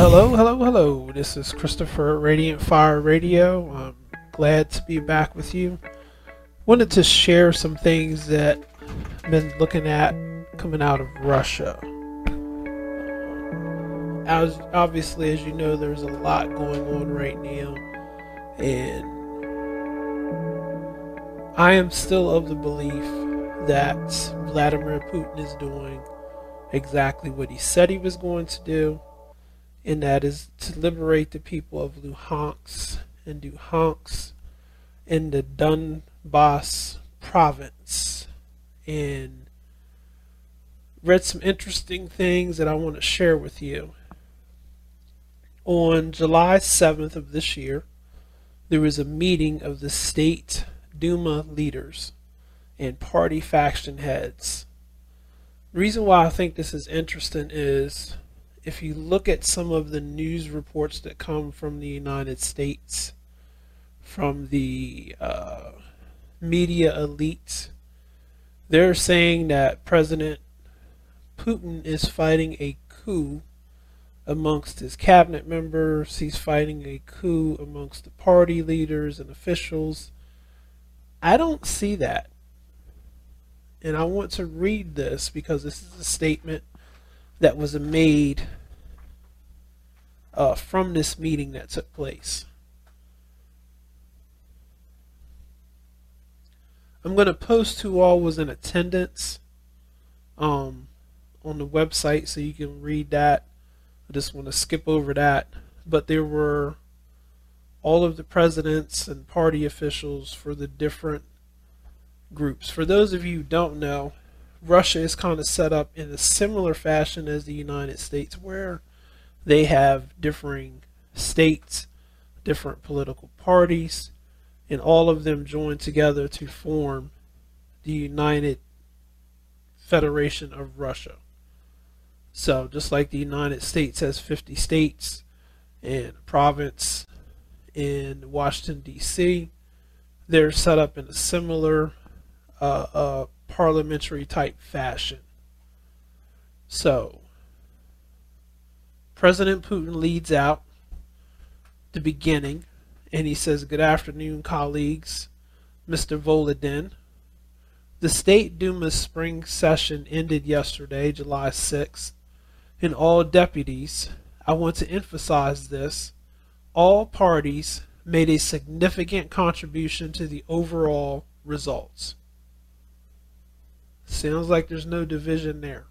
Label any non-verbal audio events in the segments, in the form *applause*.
hello, hello, hello. This is Christopher Radiant Fire Radio. I'm glad to be back with you. Wanted to share some things that I've been looking at coming out of Russia. As obviously, as you know, there's a lot going on right now, and I am still of the belief that Vladimir Putin is doing exactly what he said he was going to do and that is to liberate the people of Luhansk and Luhansk in the Donbass province. And read some interesting things that I want to share with you. On July 7th of this year, there was a meeting of the state Duma leaders and party faction heads. The reason why I think this is interesting is if you look at some of the news reports that come from the United States, from the uh, media elites, they're saying that President Putin is fighting a coup amongst his cabinet members. He's fighting a coup amongst the party leaders and officials. I don't see that. And I want to read this because this is a statement that was made uh, from this meeting that took place. I'm going to post who all was in attendance um, on the website so you can read that. I just want to skip over that. But there were all of the presidents and party officials for the different groups. For those of you who don't know, Russia is kind of set up in a similar fashion as the United States, where they have differing states, different political parties, and all of them join together to form the United Federation of Russia. So, just like the United States has 50 states and province in Washington, D.C., they're set up in a similar uh, uh, parliamentary type fashion. So, President Putin leads out the beginning and he says, Good afternoon, colleagues, Mr. Volodin. The State Duma's spring session ended yesterday, July 6th, and all deputies, I want to emphasize this, all parties made a significant contribution to the overall results. Sounds like there's no division there.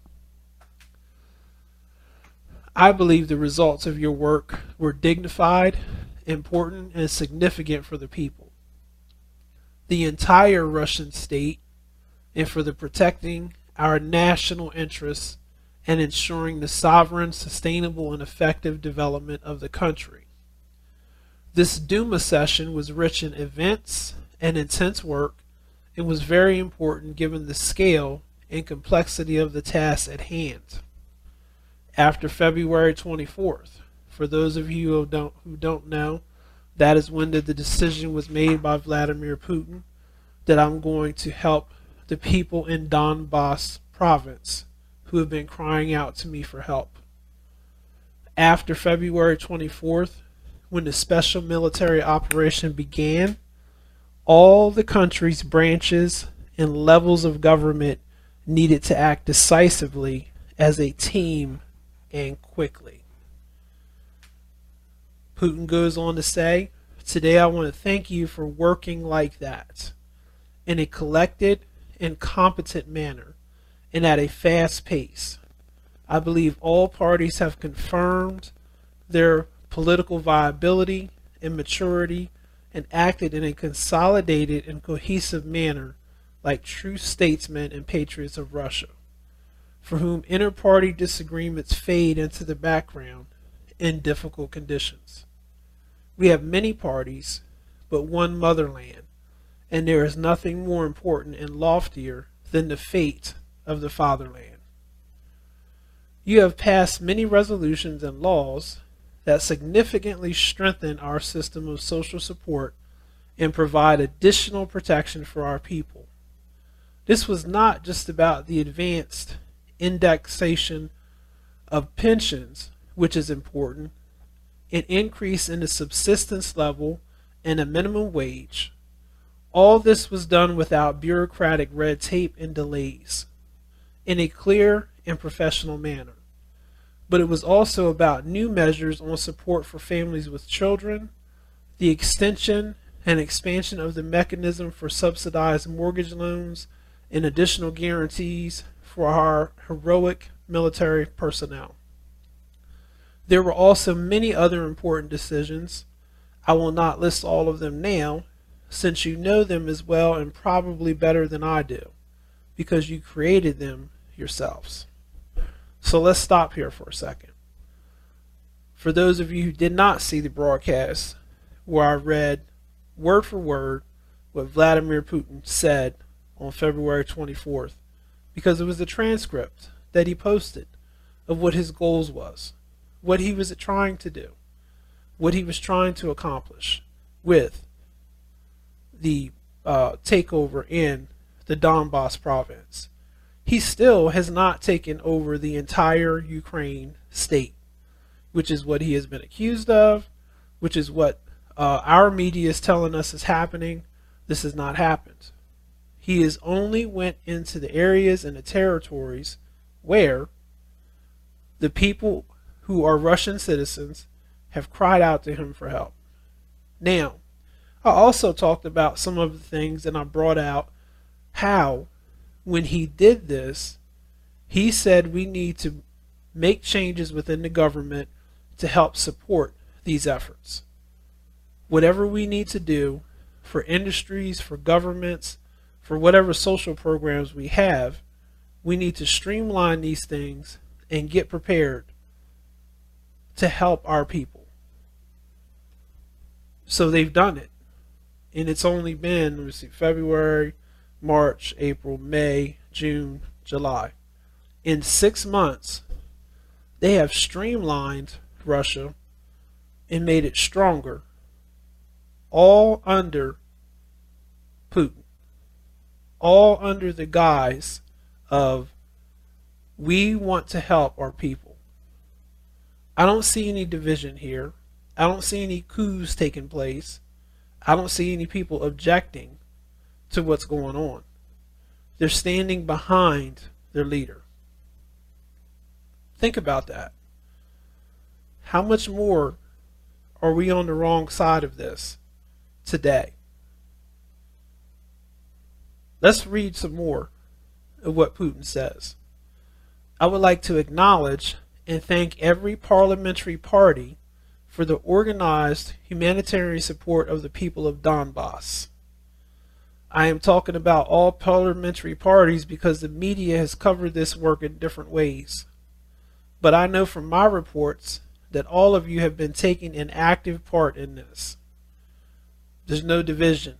I believe the results of your work were dignified, important, and significant for the people. The entire Russian state, and for the protecting our national interests and ensuring the sovereign, sustainable, and effective development of the country. This Duma session was rich in events and intense work it was very important given the scale and complexity of the task at hand. After February 24th, for those of you who don't who don't know, that is when the, the decision was made by Vladimir Putin that I'm going to help the people in Donbass province who have been crying out to me for help. After February 24th, when the special military operation began, all the country's branches and levels of government needed to act decisively as a team and quickly. Putin goes on to say, Today I want to thank you for working like that in a collected and competent manner and at a fast pace. I believe all parties have confirmed their political viability and maturity and acted in a consolidated and cohesive manner like true statesmen and patriots of Russia, for whom inter party disagreements fade into the background in difficult conditions. We have many parties, but one motherland, and there is nothing more important and loftier than the fate of the fatherland. You have passed many resolutions and laws that significantly strengthen our system of social support and provide additional protection for our people. This was not just about the advanced indexation of pensions, which is important, an increase in the subsistence level, and a minimum wage. All this was done without bureaucratic red tape and delays, in a clear and professional manner. But it was also about new measures on support for families with children, the extension and expansion of the mechanism for subsidized mortgage loans, and additional guarantees for our heroic military personnel. There were also many other important decisions. I will not list all of them now, since you know them as well and probably better than I do, because you created them yourselves. So let's stop here for a second. For those of you who did not see the broadcast, where I read word for word what Vladimir Putin said on February 24th, because it was the transcript that he posted of what his goals was, what he was trying to do, what he was trying to accomplish with the uh, takeover in the Donbass province. He still has not taken over the entire Ukraine state, which is what he has been accused of, which is what uh, our media is telling us is happening. This has not happened. He has only went into the areas and the territories where the people who are Russian citizens have cried out to him for help. Now, I also talked about some of the things and I brought out how, when he did this, he said we need to make changes within the government to help support these efforts. Whatever we need to do for industries, for governments, for whatever social programs we have, we need to streamline these things and get prepared to help our people. So they've done it and it's only been let me see February, March, April, May, June, July. In six months, they have streamlined Russia and made it stronger, all under Putin, all under the guise of we want to help our people. I don't see any division here. I don't see any coups taking place. I don't see any people objecting to what's going on. They're standing behind their leader. Think about that. How much more are we on the wrong side of this today? Let's read some more of what Putin says. I would like to acknowledge and thank every parliamentary party for the organized humanitarian support of the people of Donbass. I am talking about all parliamentary parties because the media has covered this work in different ways. But I know from my reports that all of you have been taking an active part in this. There's no division.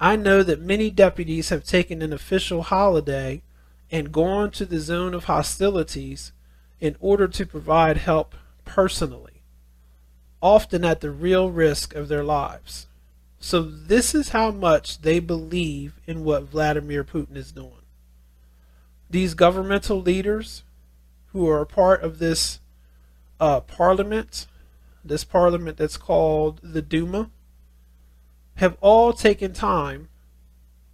I know that many deputies have taken an official holiday and gone to the zone of hostilities in order to provide help personally, often at the real risk of their lives. So, this is how much they believe in what Vladimir Putin is doing. These governmental leaders who are a part of this uh, parliament, this parliament that's called the Duma, have all taken time,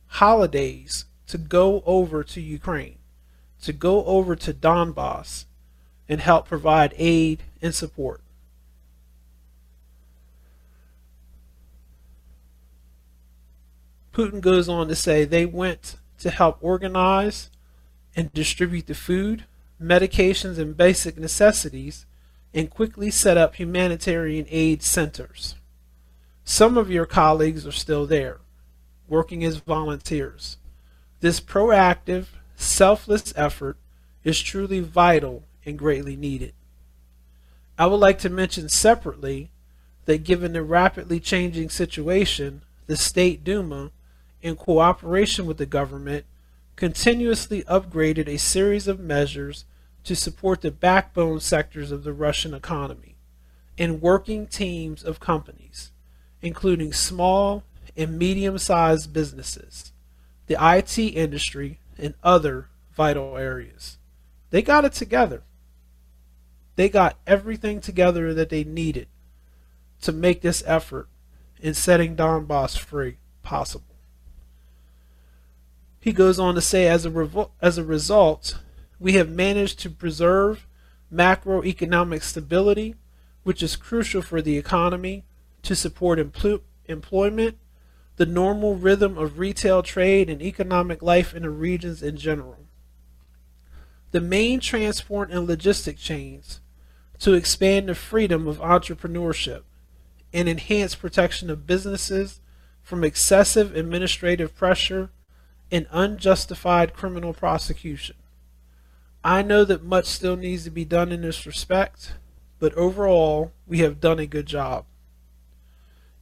holidays, to go over to Ukraine, to go over to Donbass, and help provide aid and support. Putin goes on to say they went to help organize and distribute the food, medications, and basic necessities and quickly set up humanitarian aid centers. Some of your colleagues are still there, working as volunteers. This proactive, selfless effort is truly vital and greatly needed. I would like to mention separately that given the rapidly changing situation, the State Duma, in cooperation with the government, continuously upgraded a series of measures to support the backbone sectors of the Russian economy and working teams of companies, including small and medium sized businesses, the IT industry, and other vital areas. They got it together. They got everything together that they needed to make this effort in setting Donbass free possible. He goes on to say, as a, revo- as a result, we have managed to preserve macroeconomic stability, which is crucial for the economy to support empl- employment, the normal rhythm of retail trade, and economic life in the regions in general. The main transport and logistic chains to expand the freedom of entrepreneurship and enhance protection of businesses from excessive administrative pressure and unjustified criminal prosecution. I know that much still needs to be done in this respect, but overall, we have done a good job.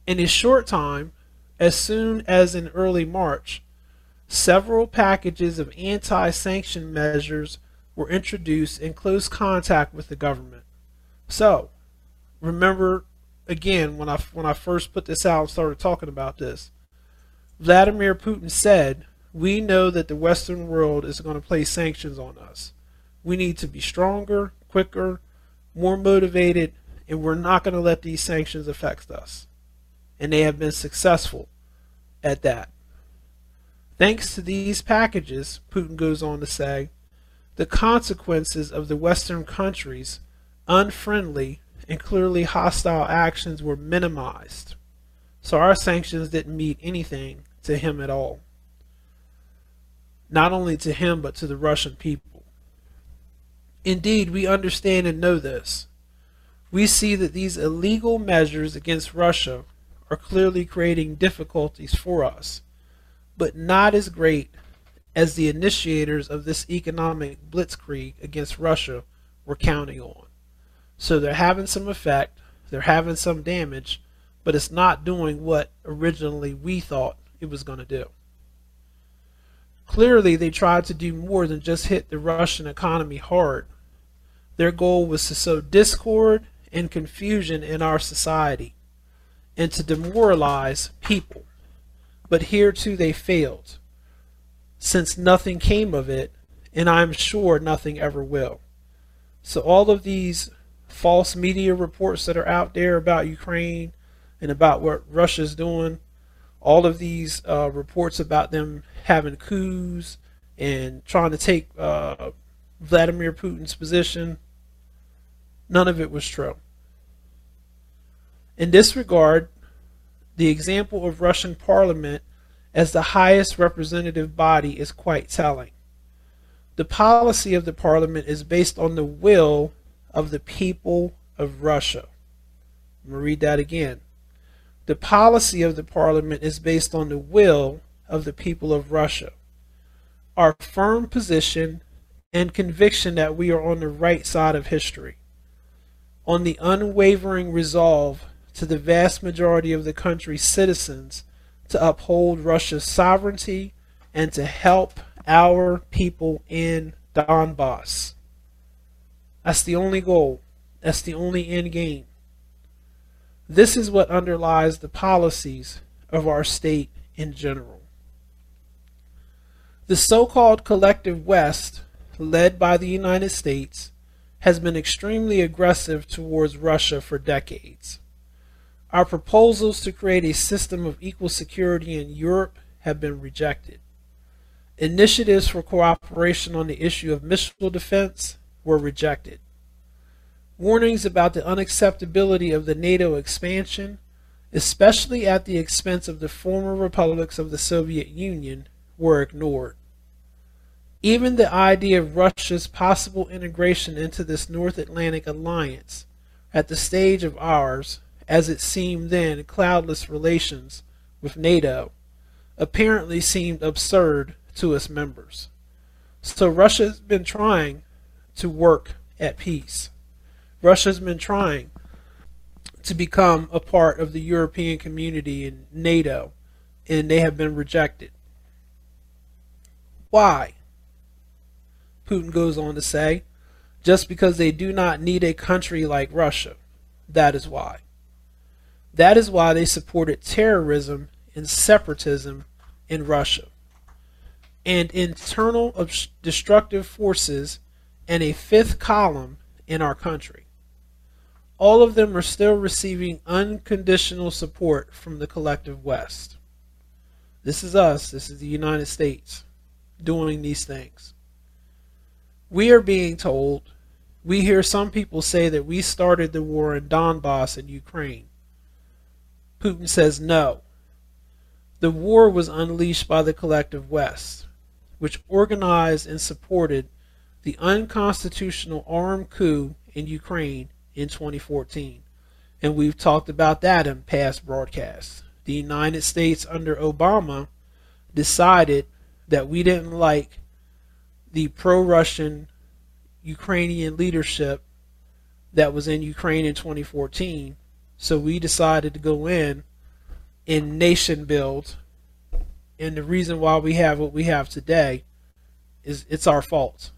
In a short time, as soon as in early March, several packages of anti sanction measures were introduced in close contact with the government. So, remember again when I when I first put this out and started talking about this, Vladimir Putin said, "We know that the Western world is going to place sanctions on us. We need to be stronger, quicker, more motivated, and we're not going to let these sanctions affect us." And they have been successful at that. Thanks to these packages, Putin goes on to say, the consequences of the Western countries' unfriendly and clearly hostile actions were minimized. So our sanctions didn't mean anything to him at all. Not only to him, but to the Russian people. Indeed, we understand and know this. We see that these illegal measures against Russia are clearly creating difficulties for us, but not as great as the initiators of this economic blitzkrieg against Russia were counting on. So they're having some effect, they're having some damage, but it's not doing what originally we thought it was going to do. Clearly, they tried to do more than just hit the Russian economy hard. Their goal was to sow discord and confusion in our society and to demoralize people. But here too they failed, since nothing came of it, and I'm sure nothing ever will. So, all of these false media reports that are out there about Ukraine and about what Russia's doing, all of these uh, reports about them having coups and trying to take uh, Vladimir Putin's position, none of it was true. In this regard, the example of Russian parliament as the highest representative body is quite telling. The policy of the parliament is based on the will of the people of Russia. I'm going to read that again. The policy of the parliament is based on the will of the people of Russia. Our firm position and conviction that we are on the right side of history, on the unwavering resolve to the vast majority of the country's citizens to uphold Russia's sovereignty and to help our people in Donbass. That's the only goal. That's the only end game. This is what underlies the policies of our state in general. The so called collective West, led by the United States, has been extremely aggressive towards Russia for decades. Our proposals to create a system of equal security in Europe have been rejected. Initiatives for cooperation on the issue of missile defense were rejected. Warnings about the unacceptability of the NATO expansion, especially at the expense of the former republics of the Soviet Union, were ignored. Even the idea of Russia's possible integration into this North Atlantic alliance at the stage of ours, as it seemed then, cloudless relations with NATO, apparently seemed absurd to its members. So Russia's been trying to work at peace. Russia's been trying to become a part of the European community and NATO, and they have been rejected. Why? Putin goes on to say, just because they do not need a country like Russia. That is why. That is why they supported terrorism and separatism in Russia and internal destructive forces and a fifth column in our country. All of them are still receiving unconditional support from the collective West. This is us, this is the United States doing these things. We are being told, we hear some people say that we started the war in Donbass in Ukraine. Putin says no. The war was unleashed by the collective West, which organized and supported the unconstitutional armed coup in Ukraine in 2014. And we've talked about that in past broadcasts. The United States under Obama decided that we didn't like the pro Russian Ukrainian leadership that was in Ukraine in 2014. So we decided to go in in nation build. And the reason why we have what we have today is it's our fault.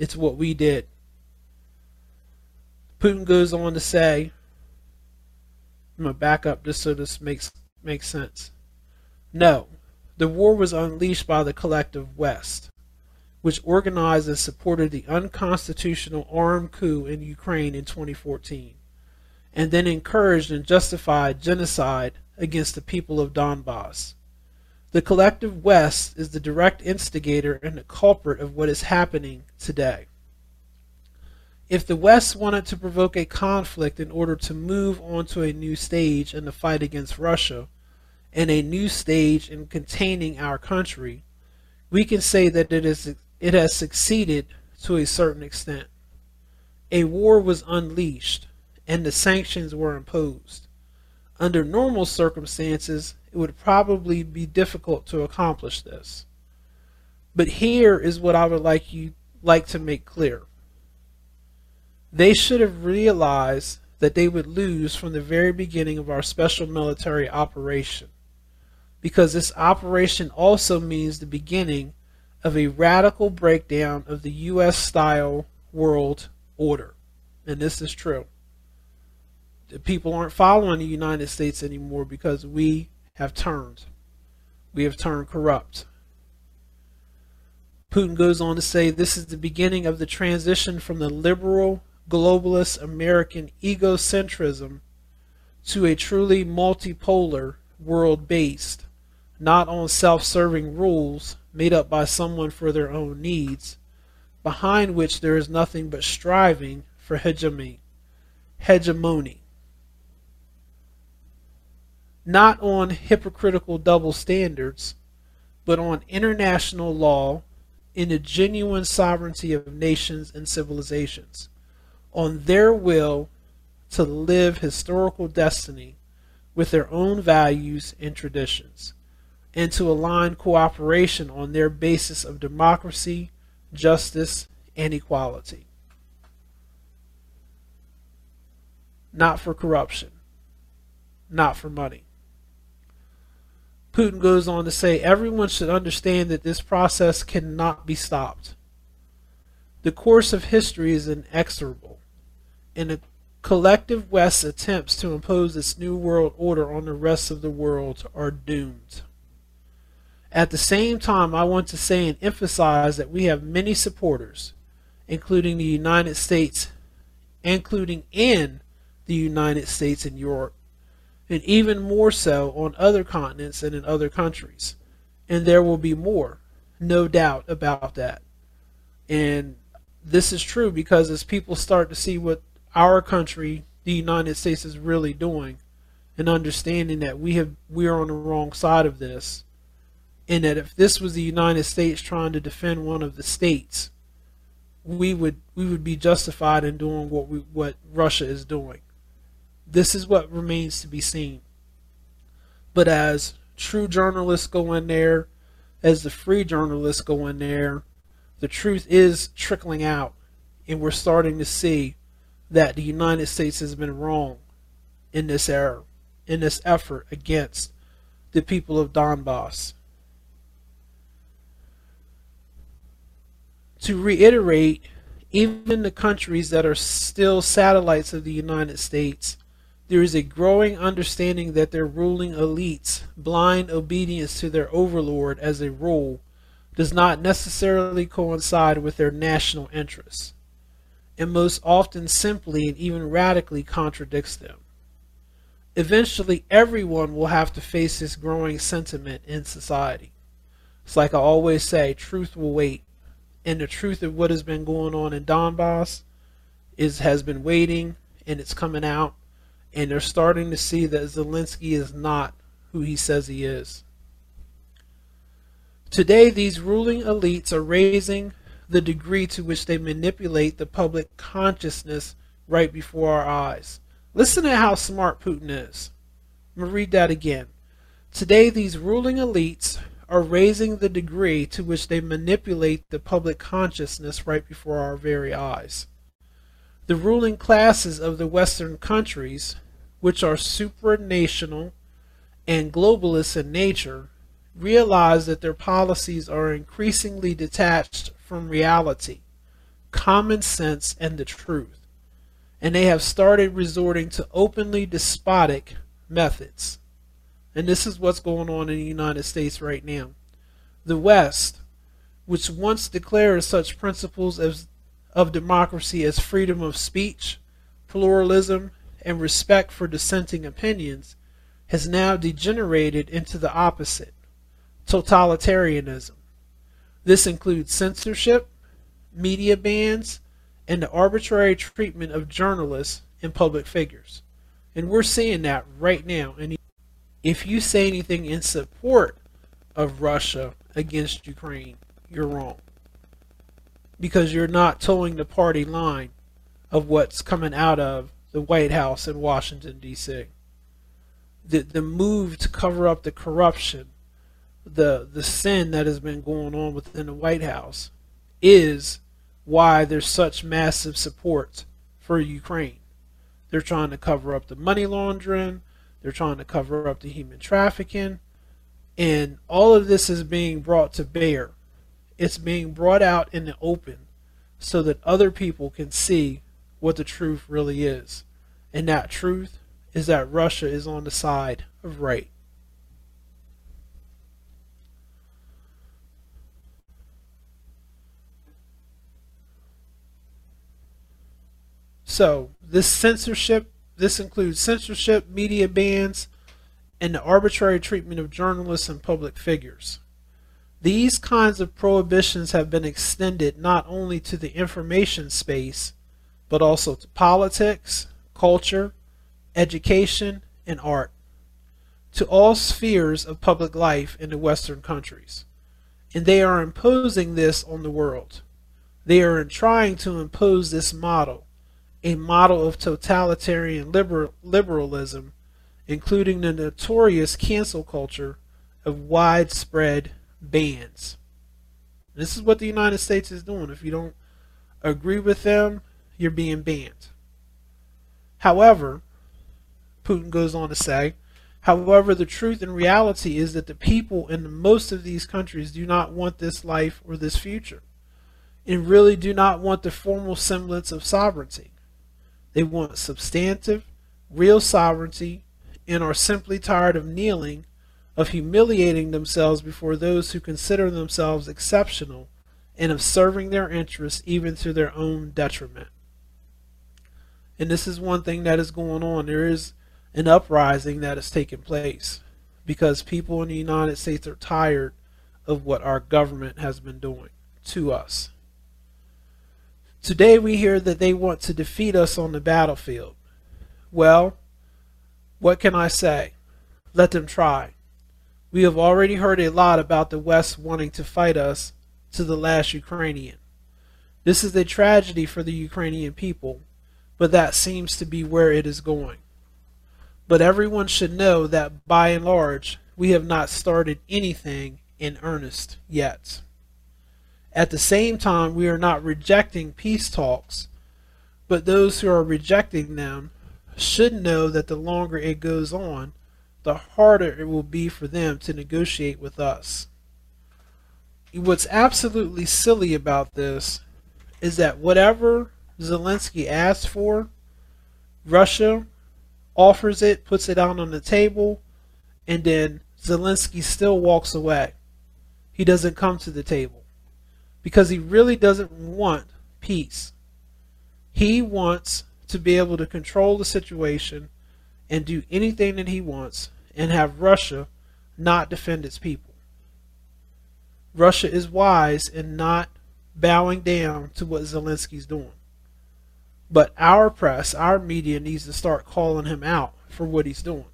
It's what we did. Putin goes on to say, I'm gonna back up just so this makes makes sense. No, the war was unleashed by the collective West, which organized and supported the unconstitutional armed coup in Ukraine in 2014, and then encouraged and justified genocide against the people of Donbass. The collective West is the direct instigator and the culprit of what is happening today. If the West wanted to provoke a conflict in order to move on to a new stage in the fight against Russia, and a new stage in containing our country, we can say that it, is, it has succeeded to a certain extent. A war was unleashed, and the sanctions were imposed. Under normal circumstances, it would probably be difficult to accomplish this. But here is what I would like you like to make clear. They should have realized that they would lose from the very beginning of our special military operation. Because this operation also means the beginning of a radical breakdown of the US style world order. And this is true The people aren't following the United States anymore because we have turned. We have turned corrupt. Putin goes on to say this is the beginning of the transition from the liberal, globalist American egocentrism to a truly multipolar world based, not on self serving rules made up by someone for their own needs, behind which there is nothing but striving for hegemony. hegemony not on hypocritical double standards, but on international law in the genuine sovereignty of nations and civilizations, on their will to live historical destiny with their own values and traditions, and to align cooperation on their basis of democracy, justice, and equality. Not for corruption, not for money. Putin goes on to say everyone should understand that this process cannot be stopped. The course of history is inexorable, and the collective West's attempts to impose its new world order on the rest of the world are doomed. At the same time, I want to say and emphasize that we have many supporters, including the United States, including in the United States and Europe, and even more so on other continents and in other countries. And there will be more, no doubt about that. And this is true because as people start to see what our country, the United States, is really doing, and understanding that we have we are on the wrong side of this, and that if this was the United States trying to defend one of the states, we would we would be justified in doing what we what Russia is doing. This is what remains to be seen. But as true journalists go in there, as the free journalists go in there, the truth is trickling out. And we're starting to see that the United States has been wrong in this era, in this effort against the people of Donbass. To reiterate, even the countries that are still satellites of the United States there is a growing understanding that their ruling elites' blind obedience to their overlord as a rule does not necessarily coincide with their national interests. And most often simply and even radically contradicts them. Eventually, everyone will have to face this growing sentiment in society. It's like I always say truth will wait. And the truth of what has been going on in Donbass is has been waiting and it's coming out and they're starting to see that Zelensky is not who he says he is. Today, these ruling elites are raising the degree to which they manipulate the public consciousness right before our eyes. Listen to how smart Putin is. Going to read that again. Today, these ruling elites are raising the degree to which they manipulate the public consciousness right before our very eyes. The ruling classes of the Western countries, which are supranational and globalist in nature, realize that their policies are increasingly detached from reality, common sense, and the truth. And they have started resorting to openly despotic methods. And this is what's going on in the United States right now. The West, which once declared such principles as of democracy as freedom of speech, pluralism, and respect for dissenting opinions has now degenerated into the opposite totalitarianism. This includes censorship, media bans, and the arbitrary treatment of journalists and public figures. And we're seeing that right now. And if you say anything in support of Russia against Ukraine, you're wrong because you're not towing the party line of what's coming out of the White House in Washington, D.C. The, the move to cover up the corruption, the, the sin that has been going on within the White House, is why there's such massive support for Ukraine. They're trying to cover up the money laundering, they're trying to cover up the human trafficking, and all of this is being brought to bear it's being brought out in the open so that other people can see what the truth really is. And that truth is that Russia is on the side of right. So, this censorship, this includes censorship, media bans, and the arbitrary treatment of journalists and public figures. These kinds of prohibitions have been extended not only to the information space, but also to politics, culture, education, and art, to all spheres of public life in the Western countries. And they are imposing this on the world. They are trying to impose this model, a model of totalitarian liber liberalism, including the notorious cancel culture of widespread bans. This is what the United States is doing. If you don't agree with them, you're being banned. However, Putin goes on to say, however, the truth and reality is that the people in most of these countries do not want this life or this future, and really do not want the formal semblance of sovereignty. They want substantive, real sovereignty, and are simply tired of kneeling of humiliating themselves before those who consider themselves exceptional and of serving their interests even to their own detriment. And this is one thing that is going on. There is an uprising that has taken place because people in the United States are tired of what our government has been doing to us. Today we hear that they want to defeat us on the battlefield. Well, what can I say? Let them try. We have already heard a lot about the West wanting to fight us to the last Ukrainian. This is a tragedy for the Ukrainian people, but that seems to be where it is going. But everyone should know that by and large, we have not started anything in earnest yet. At the same time, we are not rejecting peace talks, but those who are rejecting them should know that the longer it goes on, the harder it will be for them to negotiate with us. What's absolutely silly about this is that whatever Zelensky asks for, Russia offers it, puts it out on the table, and then Zelensky still walks away. He doesn't come to the table because he really doesn't want peace. He wants to be able to control the situation and do anything that he wants and have Russia not defend its people. Russia is wise in not bowing down to what Zelensky's doing. But our press, our media needs to start calling him out for what he's doing.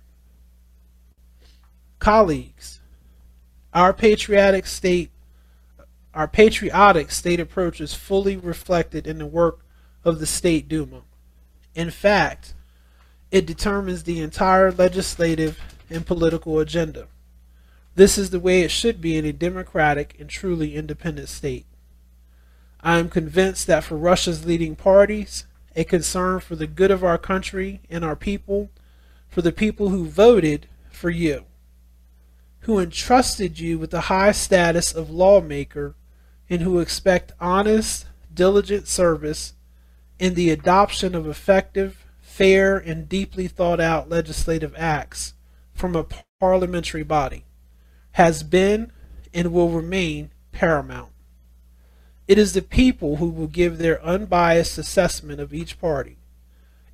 Colleagues, our patriotic state our patriotic state approach is fully reflected in the work of the State Duma. In fact, it determines the entire legislative and political agenda. This is the way it should be in a democratic and truly independent state. I am convinced that for Russia's leading parties, a concern for the good of our country and our people, for the people who voted for you, who entrusted you with the high status of lawmaker, and who expect honest, diligent service in the adoption of effective, fair, and deeply thought out legislative acts from a parliamentary body, has been and will remain paramount. It is the people who will give their unbiased assessment of each party,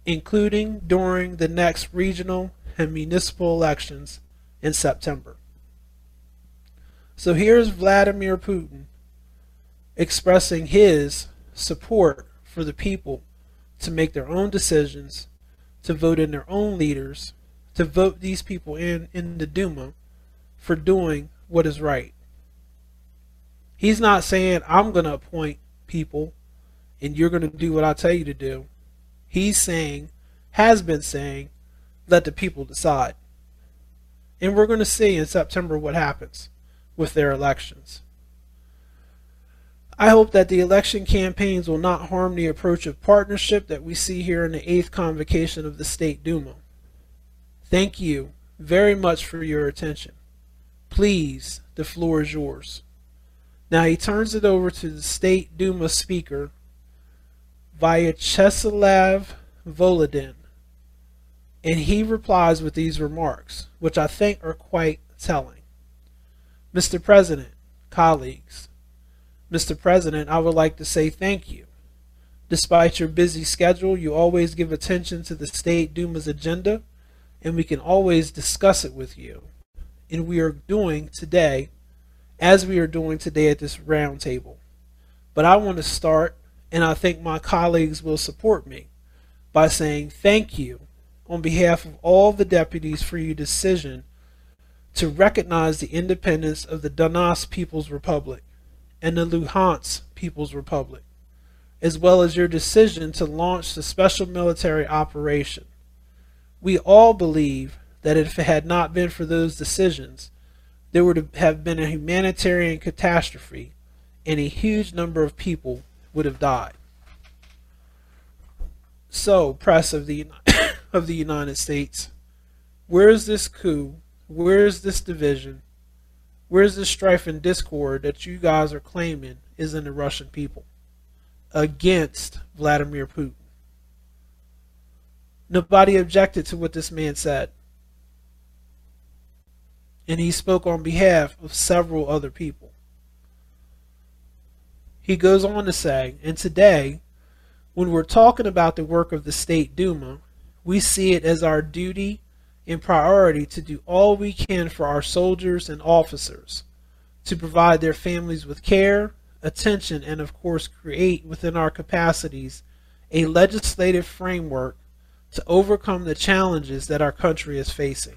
including during the next regional and municipal elections in September. So here's Vladimir Putin expressing his support for the people to make their own decisions, to vote in their own leaders, to vote these people in in the Duma for doing what is right. He's not saying, I'm going to appoint people and you're going to do what I tell you to do. He's saying, has been saying, let the people decide. And we're going to see in September what happens with their elections. I hope that the election campaigns will not harm the approach of partnership that we see here in the eighth convocation of the State Duma. Thank you very much for your attention. Please, the floor is yours. Now he turns it over to the State Duma Speaker, Vyacheslav Volodin, and he replies with these remarks, which I think are quite telling. Mr. President, colleagues, Mr. President, I would like to say thank you. Despite your busy schedule, you always give attention to the State Duma's agenda, and we can always discuss it with you. And we are doing today as we are doing today at this roundtable. But I want to start, and I think my colleagues will support me, by saying thank you on behalf of all the deputies for your decision to recognize the independence of the Donetsk People's Republic and the Luhansk People's Republic, as well as your decision to launch the special military operation. We all believe that if it had not been for those decisions, there would have been a humanitarian catastrophe and a huge number of people would have died. So, press of the *coughs* of the United States, where is this coup? Where is this division? Where's the strife and discord that you guys are claiming is in the Russian people against Vladimir Putin? Nobody objected to what this man said and he spoke on behalf of several other people. He goes on to say, and today, when we're talking about the work of the State Duma, we see it as our duty and priority to do all we can for our soldiers and officers, to provide their families with care, attention, and of course, create within our capacities a legislative framework to overcome the challenges that our country is facing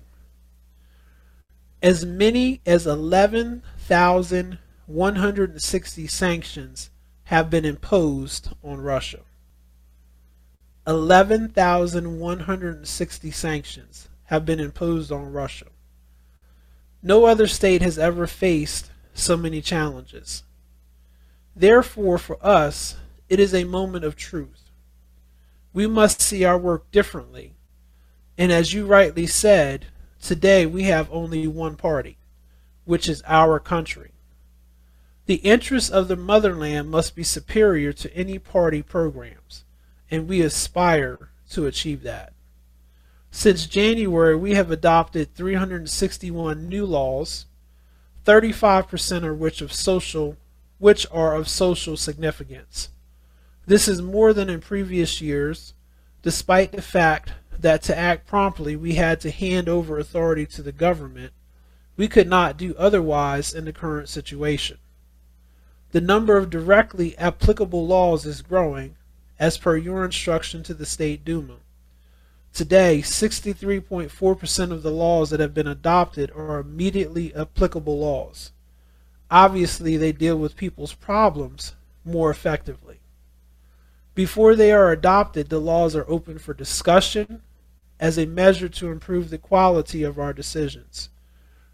as many as 11,160 sanctions have been imposed on Russia. 11,160 sanctions have been imposed on Russia. No other state has ever faced so many challenges. Therefore, for us, it is a moment of truth. We must see our work differently. And as you rightly said, Today we have only one party, which is our country. The interests of the motherland must be superior to any party programs, and we aspire to achieve that. Since January, we have adopted 361 new laws, 35% of which of social which are of social significance. This is more than in previous years, despite the fact that to act promptly we had to hand over authority to the government. We could not do otherwise in the current situation. The number of directly applicable laws is growing, as per your instruction to the State Duma. Today, 63.4% of the laws that have been adopted are immediately applicable laws. Obviously, they deal with people's problems more effectively. Before they are adopted, the laws are open for discussion as a measure to improve the quality of our decisions.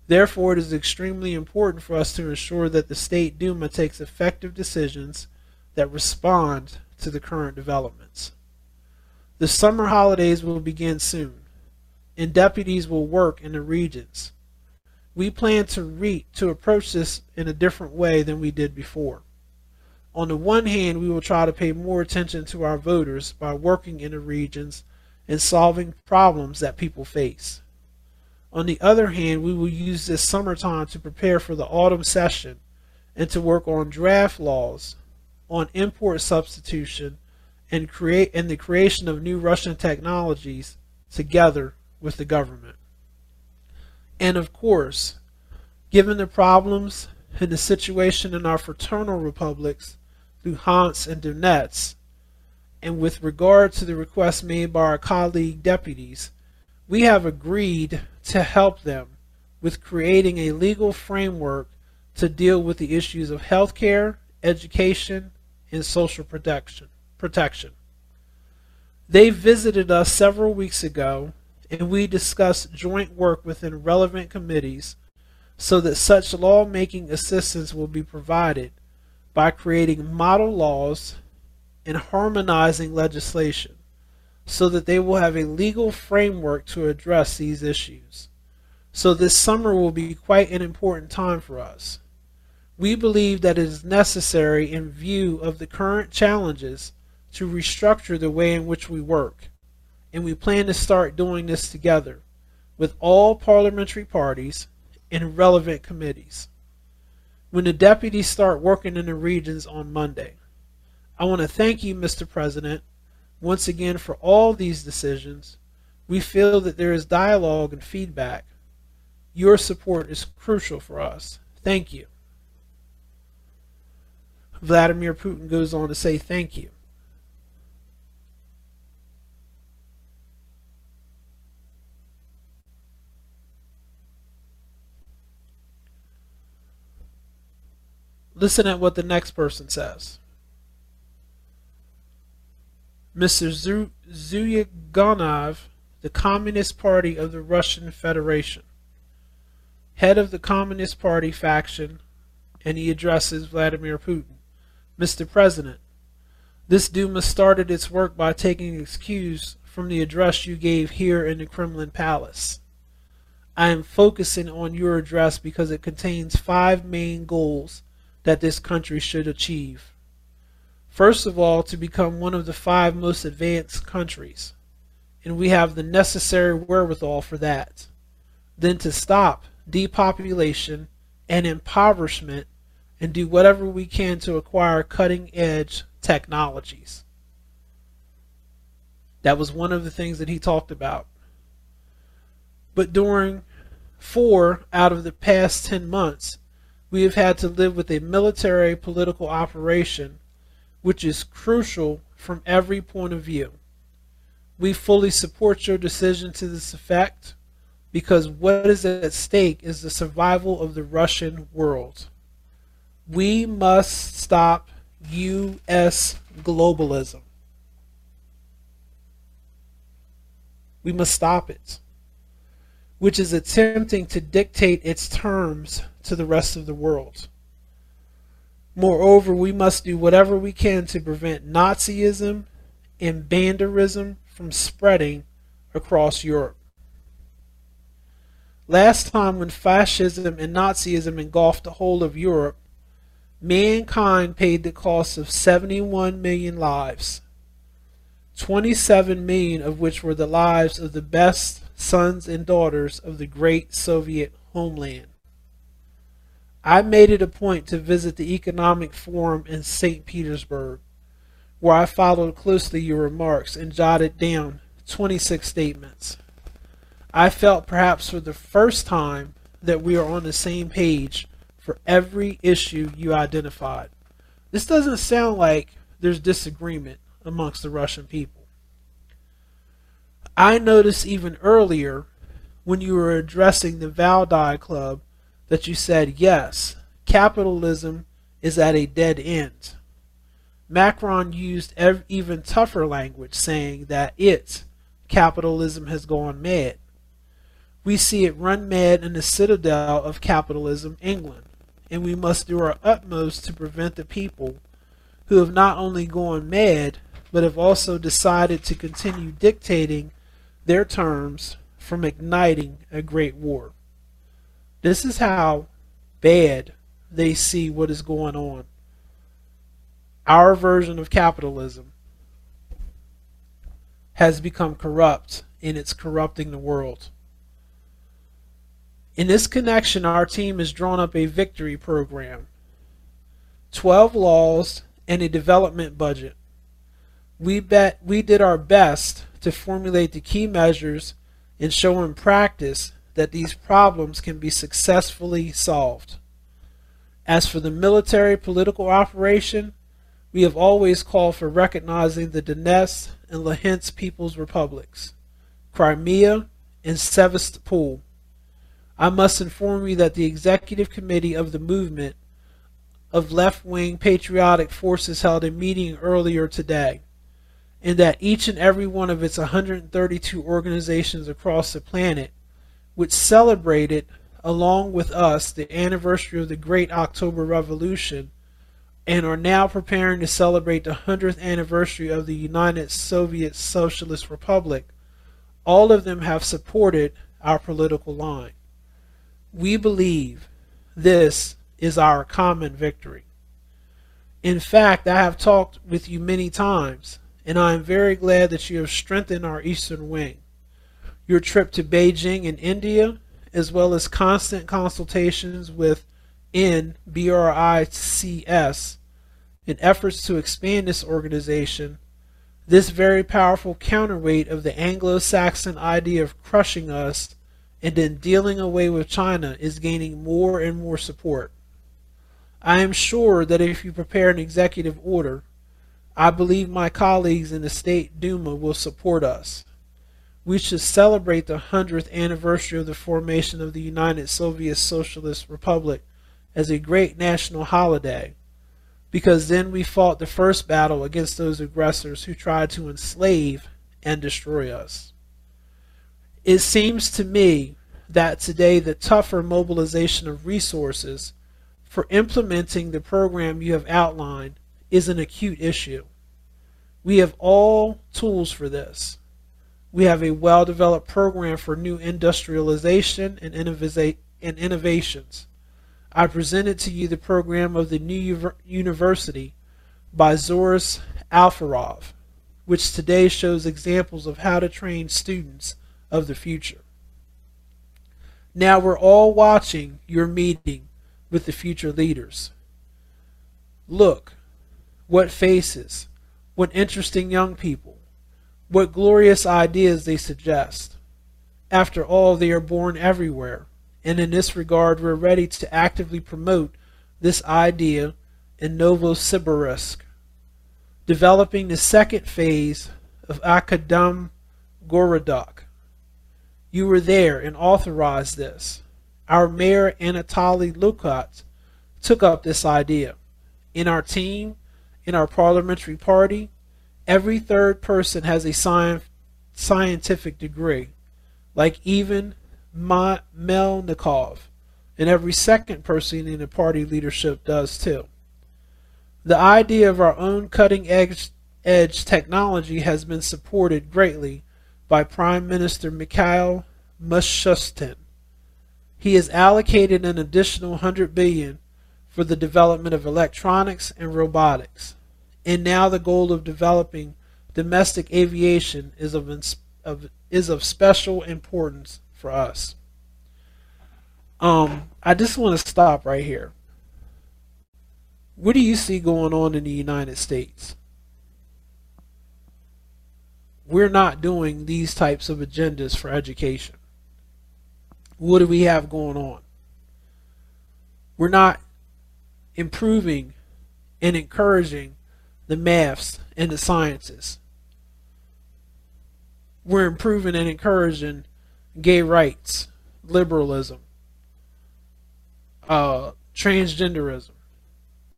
Therefore, it is extremely important for us to ensure that the State Duma takes effective decisions that respond to the current developments. The summer holidays will begin soon, and deputies will work in the regions. We plan to re- to approach this in a different way than we did before. On the one hand, we will try to pay more attention to our voters by working in the regions and solving problems that people face. On the other hand, we will use this summertime to prepare for the autumn session and to work on draft laws, on import substitution, and create and the creation of new Russian technologies together with the government. And of course, given the problems and the situation in our fraternal republics, Luhansk and Donetsk, and with regard to the request made by our colleague deputies, we have agreed to help them with creating a legal framework to deal with the issues of healthcare, education, and social protection protection. They visited us several weeks ago and we discussed joint work within relevant committees so that such lawmaking assistance will be provided by creating model laws and harmonizing legislation so that they will have a legal framework to address these issues. So this summer will be quite an important time for us. We believe that it is necessary in view of the current challenges to restructure the way in which we work. And we plan to start doing this together with all parliamentary parties and relevant committees. When the deputies start working in the regions on Monday, I want to thank you, Mr. President, once again for all these decisions. We feel that there is dialogue and feedback. Your support is crucial for us. Thank you. Vladimir Putin goes on to say thank you. Listen at what the next person says. Mr. Zyuganov, the Communist Party of the Russian Federation, head of the Communist Party faction, and he addresses Vladimir Putin. Mr. President, this Duma started its work by taking cues from the address you gave here in the Kremlin Palace. I am focusing on your address because it contains five main goals that this country should achieve. First of all, to become one of the five most advanced countries, and we have the necessary wherewithal for that. Then to stop depopulation and impoverishment and do whatever we can to acquire cutting edge technologies. That was one of the things that he talked about. But during four out of the past 10 months, we have had to live with a military political operation which is crucial from every point of view. We fully support your decision to this effect because what is at stake is the survival of the Russian world. We must stop U.S. globalism. We must stop it, which is attempting to dictate its terms to the rest of the world. Moreover, we must do whatever we can to prevent Nazism and banderism from spreading across Europe. Last time, when fascism and Nazism engulfed the whole of Europe, mankind paid the cost of 71 million lives, 27 million of which were the lives of the best sons and daughters of the great Soviet homeland. I made it a point to visit the Economic Forum in St. Petersburg, where I followed closely your remarks and jotted down 26 statements. I felt perhaps for the first time that we are on the same page for every issue you identified. This doesn't sound like there's disagreement amongst the Russian people. I noticed even earlier when you were addressing the Valdai Club that you said, yes, capitalism is at a dead end. Macron used ev- even tougher language, saying that it, capitalism, has gone mad. We see it run mad in the citadel of capitalism, England, and we must do our utmost to prevent the people who have not only gone mad, but have also decided to continue dictating their terms from igniting a great war. This is how bad they see what is going on. Our version of capitalism has become corrupt and it's corrupting the world. In this connection, our team has drawn up a victory program 12 laws and a development budget. We, bet, we did our best to formulate the key measures and show in practice that these problems can be successfully solved. As for the military political operation, we have always called for recognizing the Donetsk and Luhansk People's Republics, Crimea, and Sevastopol. I must inform you that the Executive Committee of the movement of left wing patriotic forces held a meeting earlier today, and that each and every one of its 132 organizations across the planet, which celebrated along with us the anniversary of the Great October Revolution and are now preparing to celebrate the 100th anniversary of the United Soviet Socialist Republic, all of them have supported our political line. We believe this is our common victory. In fact, I have talked with you many times, and I am very glad that you have strengthened our Eastern Wing. Your trip to Beijing in India as well as constant consultations with NBRICS in efforts to expand this organization, this very powerful counterweight of the Anglo Saxon idea of crushing us and then dealing away with China is gaining more and more support. I am sure that if you prepare an executive order, I believe my colleagues in the State Duma will support us we should celebrate the 100th anniversary of the formation of the United Soviet Socialist Republic as a great national holiday, because then we fought the first battle against those aggressors who tried to enslave and destroy us. It seems to me that today the tougher mobilization of resources for implementing the program you have outlined is an acute issue. We have all tools for this we have a well developed program for new industrialization and, and innovations. I presented to you the program of the new university by Zhores Alferov, which today shows examples of how to train students of the future. Now we're all watching your meeting with the future leaders. Look, what faces, what interesting young people. What glorious ideas they suggest. After all, they are born everywhere, and in this regard, we're ready to actively promote this idea in Novosibirsk, developing the second phase of Akadem Gorodok. You were there and authorized this. Our mayor, Anatoly Lokot, took up this idea. In our team, in our parliamentary party, every third person has a sci- scientific degree, like even Ma- Melnikov, and every second person in the party leadership does too. The idea of our own cutting edge, edge technology has been supported greatly by Prime Minister Mikhail Mishustin. He has allocated an additional 100 billion for the development of electronics and robotics and now the goal of developing domestic aviation is of, of is of special importance for us. Um, I just want to stop right here. What do you see going on in the United States? we're not doing these types of agendas for education. What do we have going on? We're not improving and encouraging the maths and the sciences. We're improving and encouraging gay rights, liberalism, uh, transgenderism.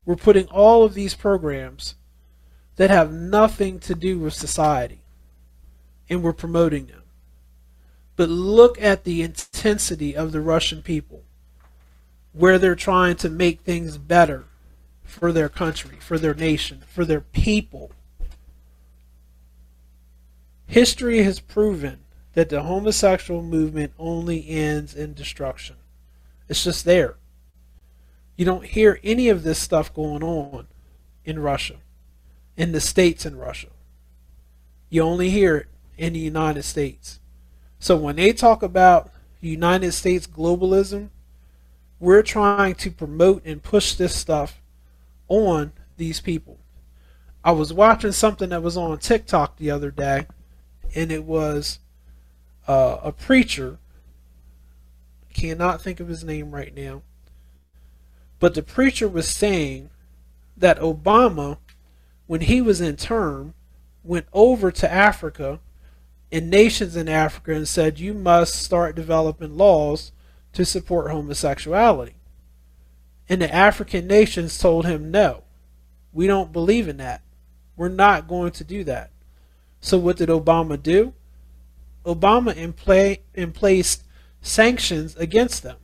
We're putting all of these programs that have nothing to do with society and we're promoting them. But look at the intensity of the Russian people, where they're trying to make things better for their country, for their nation, for their people. History has proven that the homosexual movement only ends in destruction. It's just there. You don't hear any of this stuff going on in Russia, in the states in Russia. You only hear it in the United States. So when they talk about United States globalism, we're trying to promote and push this stuff on these people. I was watching something that was on TikTok the other day, and it was uh, a preacher. Cannot think of his name right now. But the preacher was saying that Obama, when he was in term, went over to Africa and nations in Africa and said, you must start developing laws to support homosexuality. And the African nations told him, no, we don't believe in that. We're not going to do that. So what did Obama do? Obama impl- placed sanctions against them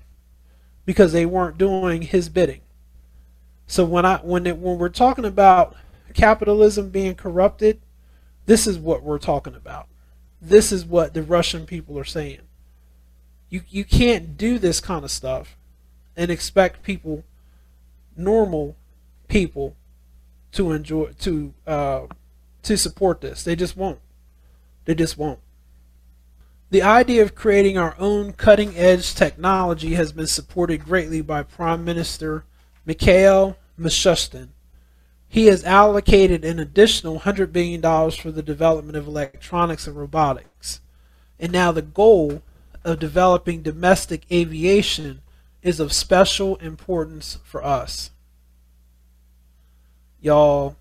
because they weren't doing his bidding. So when I when it, when we're talking about capitalism being corrupted, this is what we're talking about. This is what the Russian people are saying. You you can't do this kind of stuff and expect people, normal people, to enjoy to uh, to support this. They just won't. They just won't. The idea of creating our own cutting edge technology has been supported greatly by Prime Minister Mikhail Mishustin he has allocated an additional $100 billion for the development of electronics and robotics. And now the goal of developing domestic aviation is of special importance for us. Y'all,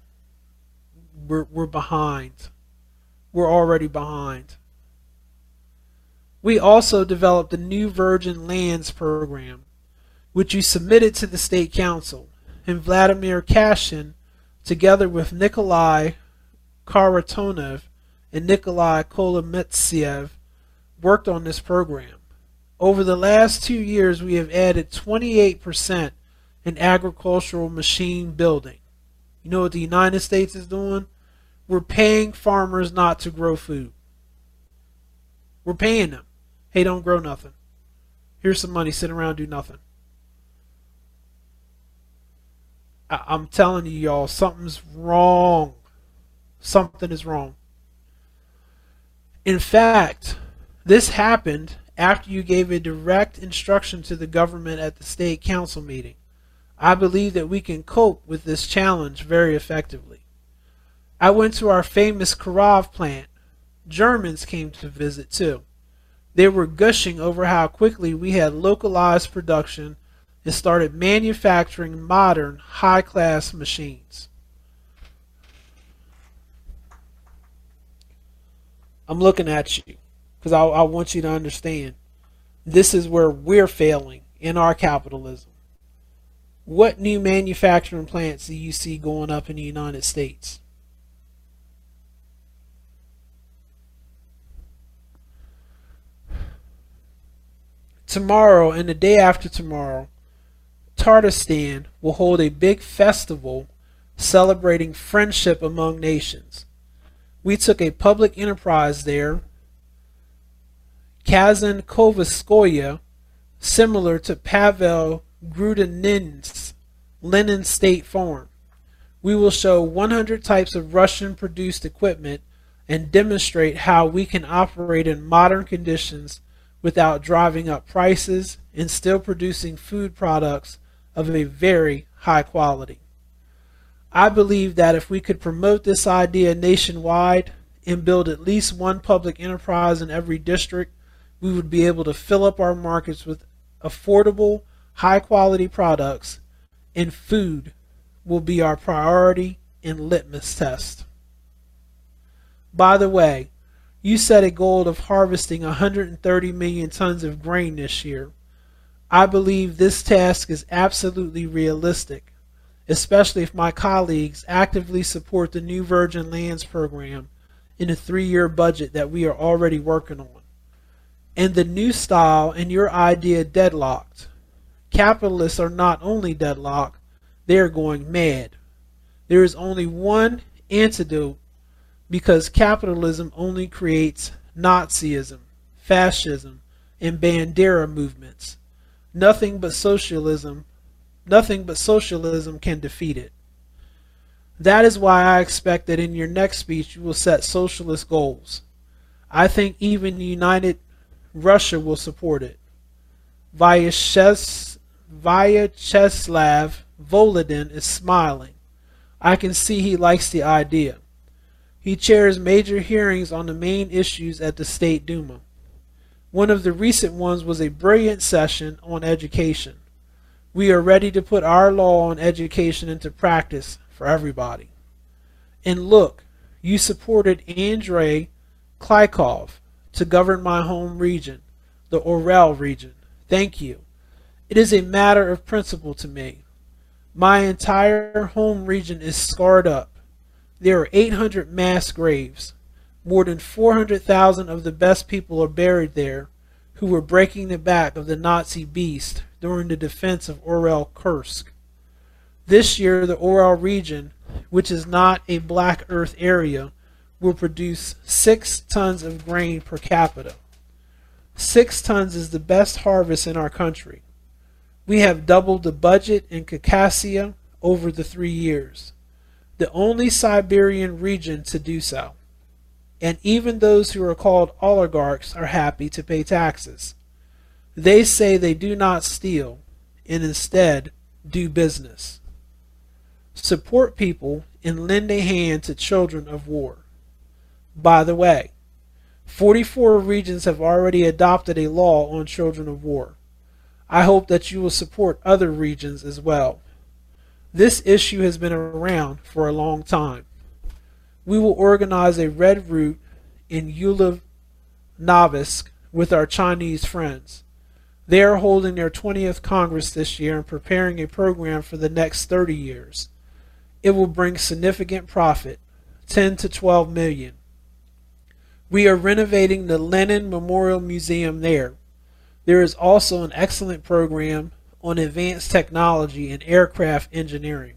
we're, we're behind. We're already behind. We also developed the new Virgin Lands program, which you submitted to the State Council. And Vladimir Kashin together with Nikolai Kharitonov and Nikolai Kolomeitsev, worked on this program. Over the last two years, we have added 28% in agricultural machine building. You know what the United States is doing? We're paying farmers not to grow food. We're paying them. Hey, don't grow nothing. Here's some money, sit around, do nothing. I- I'm telling you, y'all, something's wrong. Something is wrong. In fact, this happened after you gave a direct instruction to the government at the state council meeting. I believe that we can cope with this challenge very effectively. I went to our famous Kirov plant. Germans came to visit too. They were gushing over how quickly we had localized production and started manufacturing modern, high class machines. I'm looking at you because I, I want you to understand this is where we're failing in our capitalism. What new manufacturing plants do you see going up in the United States? Tomorrow and the day after tomorrow, Tatarstan will hold a big festival celebrating friendship among nations. We took a public enterprise there, Kazan Kovaskoye, similar to Pavel Grudinin's Lenin State Farm. We will show 100 types of Russian produced equipment and demonstrate how we can operate in modern conditions without driving up prices and still producing food products of a very high quality. I believe that if we could promote this idea nationwide, and build at least one public enterprise in every district, we would be able to fill up our markets with affordable, high quality products, and food will be our priority and litmus test. By the way, you set a goal of harvesting 130 million tons of grain this year. I believe this task is absolutely realistic, especially if my colleagues actively support the new Virgin Lands program in a three year budget that we are already working on. And the new style and your idea deadlocked. Capitalists are not only deadlocked, they are going mad. There is only one antidote because capitalism only creates Nazism, fascism, and Bandera movements. Nothing but socialism, nothing but socialism can defeat it. That is why I expect that in your next speech you will set socialist goals. I think even the United Russia will support it. Vyacheslav Volodin is smiling. I can see he likes the idea. He chairs major hearings on the main issues at the State Duma. One of the recent ones was a brilliant session on education. We are ready to put our law on education into practice for everybody. And look, you supported Andrei Klychkov to govern my home region, the Ural region. Thank you. It is a matter of principle to me. My entire home region is scarred up. There are 800 mass graves. More than 400,000 of the best people are buried there who were breaking the back of the Nazi beast during the defense of Ural Kursk. This year, the Ural region, which is not a black earth area, will produce 6 tons of grain per capita. 6 tons is the best harvest in our country. We have doubled the budget in Caucasia over the three years the only Siberian region to do so. And even those who are called oligarchs are happy to pay taxes. They say they do not steal and instead do business. Support people and lend a hand to children of war. By the way, 44 regions have already adopted a law on children of war. I hope that you will support other regions as well. This issue has been around for a long time. We will organize a red route in Ulyanovsk with our Chinese friends. They are holding their 20th Congress this year and preparing a program for the next 30 years. It will bring significant profit, 10 to 12 million. We are renovating the Lenin Memorial Museum there. There is also an excellent program on advanced technology and aircraft engineering.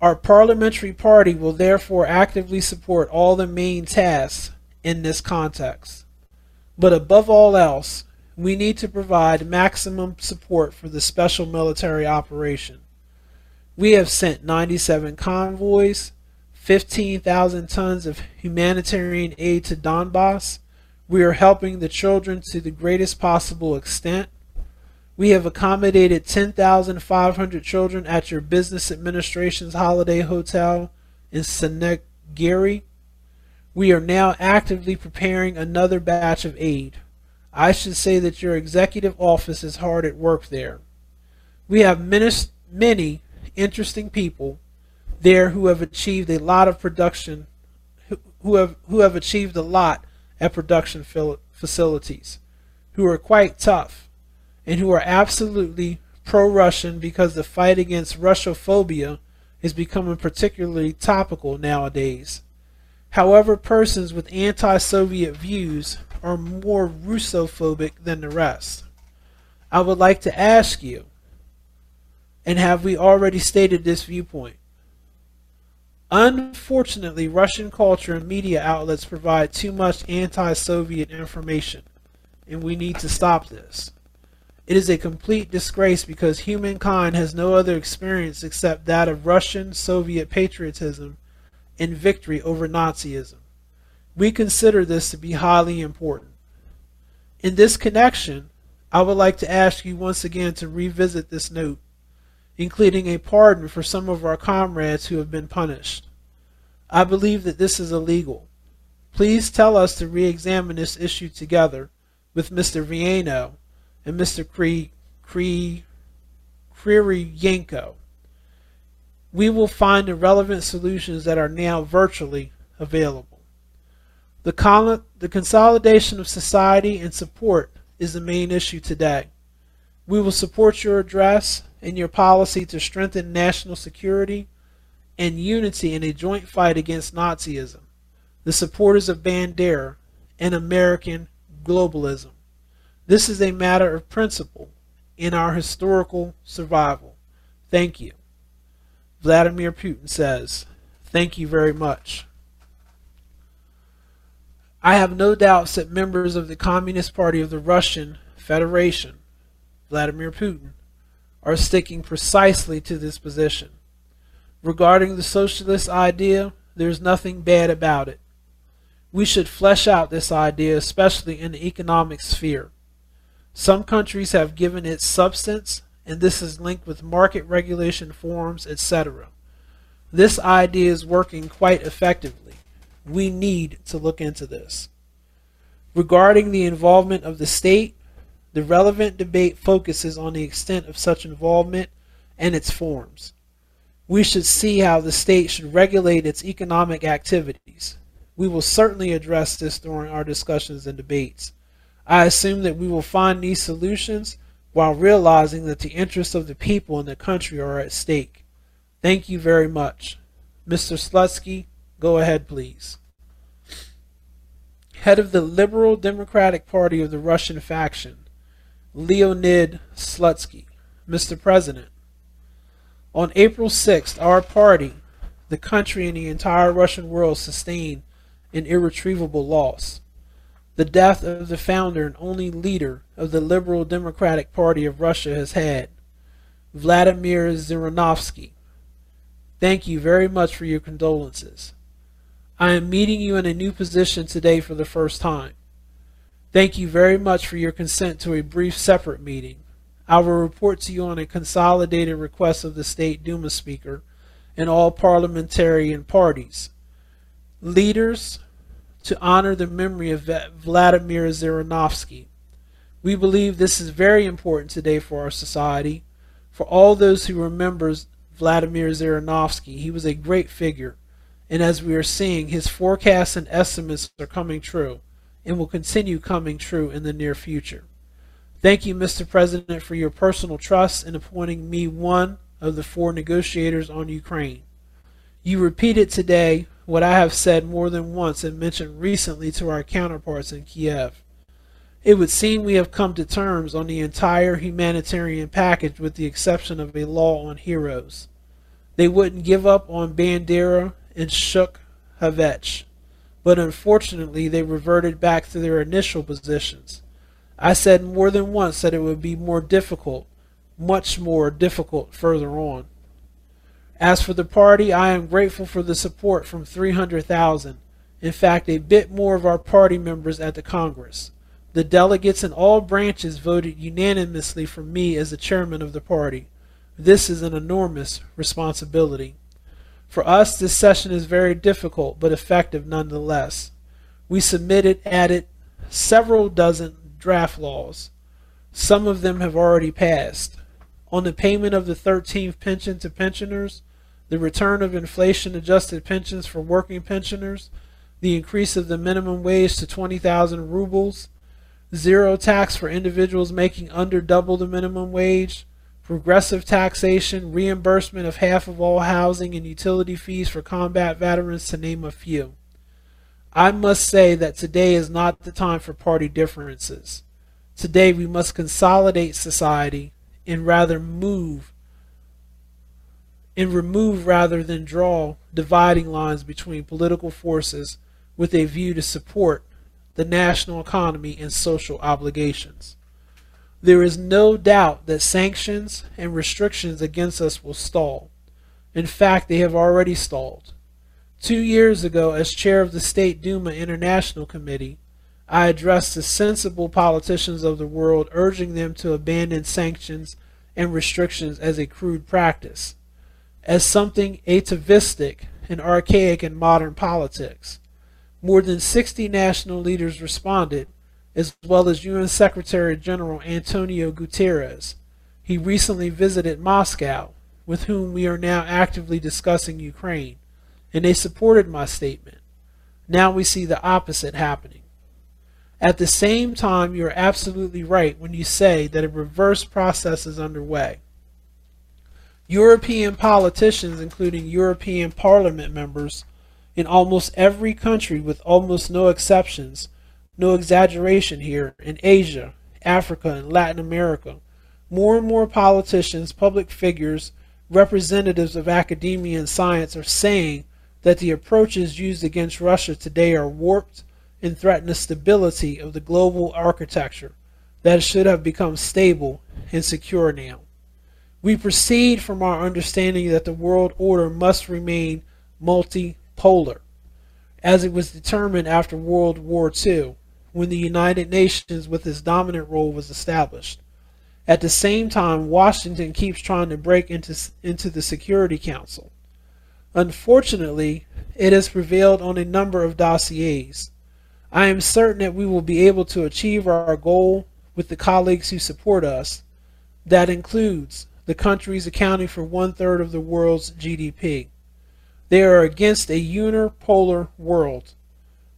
Our parliamentary party will therefore actively support all the main tasks in this context. But above all else, we need to provide maximum support for the special military operation. We have sent 97 convoys, 15,000 tons of humanitarian aid to Donbass. We are helping the children to the greatest possible extent. We have accommodated 10,500 children at your business administration's holiday hotel in Snegiri. We are now actively preparing another batch of aid. I should say that your executive office is hard at work there. We have many interesting people there who have achieved a lot of production who have who have achieved a lot at production facilities who are quite tough and who are absolutely pro Russian because the fight against Russophobia is becoming particularly topical nowadays. However, persons with anti Soviet views are more Russophobic than the rest. I would like to ask you, and have we already stated this viewpoint? Unfortunately, Russian culture and media outlets provide too much anti Soviet information, and we need to stop this. It is a complete disgrace because humankind has no other experience except that of Russian Soviet patriotism and victory over Nazism. We consider this to be highly important. In this connection, I would like to ask you once again to revisit this note, including a pardon for some of our comrades who have been punished. I believe that this is illegal. Please tell us to re examine this issue together with Mr. Vaino and Mr. Kri, Kri, Kiriyenko. We will find the relevant solutions that are now virtually available. The, con- the consolidation of society and support is the main issue today. We will support your address and your policy to strengthen national security and unity in a joint fight against Nazism, the supporters of Bandera, and American globalism. This is a matter of principle in our historical survival. Thank you. Vladimir Putin says, Thank you very much. I have no doubts that members of the Communist Party of the Russian Federation, Vladimir Putin, are sticking precisely to this position. Regarding the socialist idea, there's nothing bad about it. We should flesh out this idea, especially in the economic sphere. Some countries have given it substance, and this is linked with market regulation forms, etc. This idea is working quite effectively. We need to look into this. Regarding the involvement of the state, the relevant debate focuses on the extent of such involvement and its forms. We should see how the state should regulate its economic activities. We will certainly address this during our discussions and debates. I assume that we will find these solutions while realizing that the interests of the people in the country are at stake. Thank you very much. Mr. Slutsky, go ahead, please. Head of the Liberal Democratic Party of the Russian faction, Leonid Slutsky. Mr. President, on April 6th, our party, the country, and the entire Russian world sustained an irretrievable loss. The death of the founder and only leader of the Liberal Democratic Party of Russia has had, Vladimir Zhirinovsky. Thank you very much for your condolences. I am meeting you in a new position today for the first time. Thank you very much for your consent to a brief separate meeting. I will report to you on a consolidated request of the State Duma Speaker and all parliamentarian parties. Leaders, to honor the memory of Vladimir Zhirinovsky. We believe this is very important today for our society. For all those who remember Vladimir Zhirinovsky, he was a great figure, and as we are seeing, his forecasts and estimates are coming true and will continue coming true in the near future. Thank you, Mr. President, for your personal trust in appointing me one of the four negotiators on Ukraine. You repeated today what I have said more than once and mentioned recently to our counterparts in Kiev. It would seem we have come to terms on the entire humanitarian package with the exception of a law on heroes. They wouldn't give up on Bandera and Shuk Havech but unfortunately they reverted back to their initial positions. I said more than once that it would be more difficult, much more difficult further on. As for the party, I am grateful for the support from 300,000, in fact, a bit more of our party members at the Congress. The delegates in all branches voted unanimously for me as the chairman of the party. This is an enormous responsibility. For us, this session is very difficult but effective nonetheless. We submitted, added several dozen draft laws. Some of them have already passed. On the payment of the 13th pension to pensioners, the return of inflation adjusted pensions for working pensioners, the increase of the minimum wage to 20,000 rubles, zero tax for individuals making under double the minimum wage, progressive taxation, reimbursement of half of all housing and utility fees for combat veterans, to name a few. I must say that today is not the time for party differences. Today we must consolidate society and rather move and remove rather than draw dividing lines between political forces with a view to support the national economy and social obligations. There is no doubt that sanctions and restrictions against us will stall. In fact, they have already stalled. Two years ago, as chair of the State Duma International Committee, I addressed the sensible politicians of the world, urging them to abandon sanctions and restrictions as a crude practice, as something atavistic and archaic in modern politics. More than 60 national leaders responded, as well as UN Secretary General Antonio Guterres. He recently visited Moscow, with whom we are now actively discussing Ukraine, and they supported my statement. Now we see the opposite happening. At the same time, you're absolutely right when you say that a reverse process is underway. European politicians, including European Parliament members, in almost every country, with almost no exceptions, no exaggeration here, in Asia, Africa, and Latin America, more and more politicians, public figures, representatives of academia and science are saying that the approaches used against Russia today are warped and threaten the stability of the global architecture that should have become stable and secure now. We proceed from our understanding that the world order must remain multipolar, as it was determined after World War II, when the United Nations with its dominant role was established. At the same time, Washington keeps trying to break into, into the Security Council. Unfortunately, it has prevailed on a number of dossiers. I am certain that we will be able to achieve our goal with the colleagues who support us. That includes the countries accounting for one third of the world's GDP. They are against a unipolar world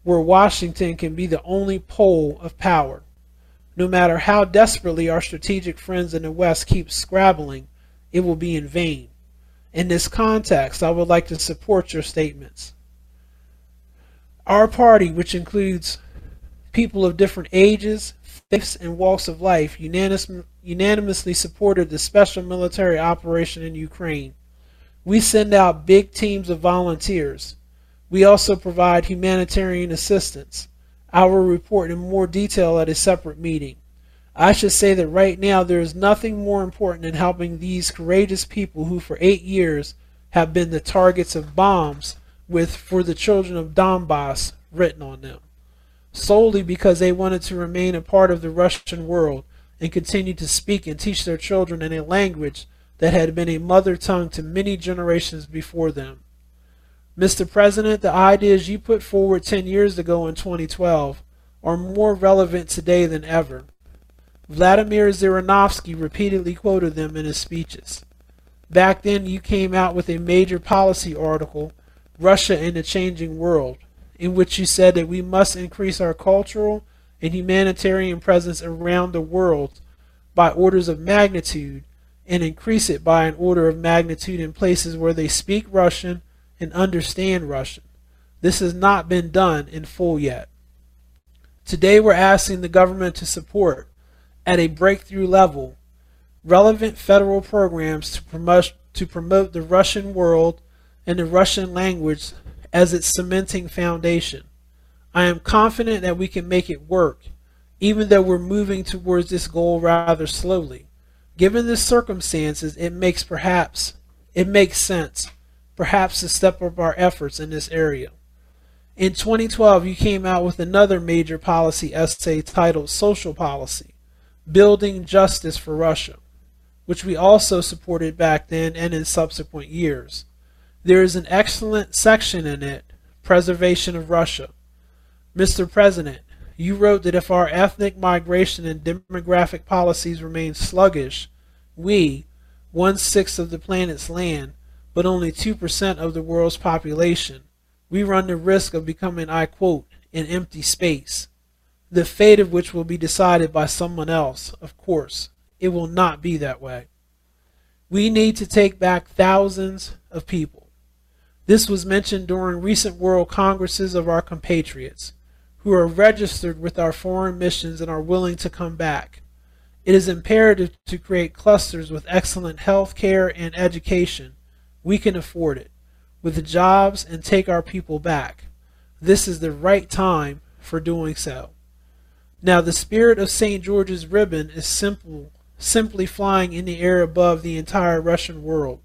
where Washington can be the only pole of power. No matter how desperately our strategic friends in the West keep scrabbling, it will be in vain. In this context, I would like to support your statements. Our party, which includes people of different ages, faiths, and walks of life, unanimously supported the special military operation in Ukraine. We send out big teams of volunteers. We also provide humanitarian assistance. I will report in more detail at a separate meeting. I should say that right now there is nothing more important than helping these courageous people who for eight years have been the targets of bombs with For the Children of Donbass written on them, solely because they wanted to remain a part of the Russian world and continue to speak and teach their children in a language that had been a mother tongue to many generations before them. Mr. President, the ideas you put forward 10 years ago in 2012 are more relevant today than ever. Vladimir Zhirinovsky repeatedly quoted them in his speeches. Back then, you came out with a major policy article Russia in a Changing World, in which you said that we must increase our cultural and humanitarian presence around the world by orders of magnitude and increase it by an order of magnitude in places where they speak Russian and understand Russian. This has not been done in full yet. Today we're asking the government to support, at a breakthrough level, relevant federal programs to promote, to promote the Russian world and the Russian language as its cementing foundation. I am confident that we can make it work, even though we're moving towards this goal rather slowly. Given the circumstances, it makes perhaps it makes sense, perhaps to step up our efforts in this area. In 2012, you came out with another major policy essay titled Social Policy Building Justice for Russia, which we also supported back then and in subsequent years. There is an excellent section in it, Preservation of Russia. Mr. President, you wrote that if our ethnic migration and demographic policies remain sluggish, we, one sixth of the planet's land, but only 2% of the world's population, we run the risk of becoming, I quote, an empty space, the fate of which will be decided by someone else, of course. It will not be that way. We need to take back thousands of people. This was mentioned during recent World Congresses of our compatriots, who are registered with our foreign missions and are willing to come back. It is imperative to create clusters with excellent health care and education. We can afford it, with the jobs and take our people back. This is the right time for doing so. Now, the spirit of St. George's ribbon is simple, simply flying in the air above the entire Russian world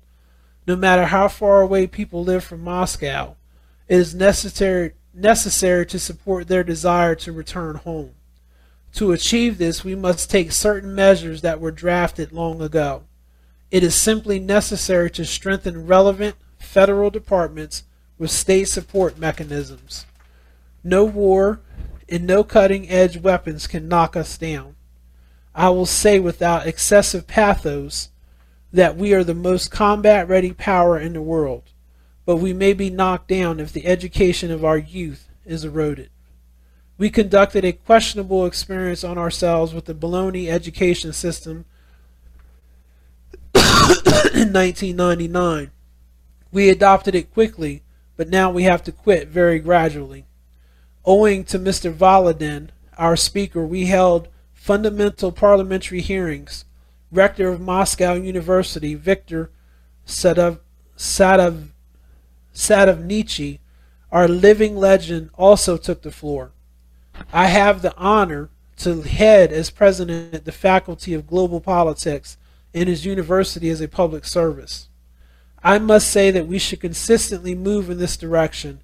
no matter how far away people live from Moscow, it is necessary necessary to support their desire to return home. To achieve this, we must take certain measures that were drafted long ago. It is simply necessary to strengthen relevant federal departments with state support mechanisms. No war and no cutting edge weapons can knock us down. I will say without excessive pathos that we are the most combat ready power in the world, but we may be knocked down if the education of our youth is eroded. We conducted a questionable experience on ourselves with the Bologna education system *coughs* in 1999. We adopted it quickly, but now we have to quit very gradually. Owing to Mr. Volodin, our speaker, we held fundamental parliamentary hearings. Rector of Moscow University, Victor Sadav, Sadav, Sadovnichi, our living legend, also took the floor. I have the honor to head as president the Faculty of Global Politics in his university as a public service. I must say that we should consistently move in this direction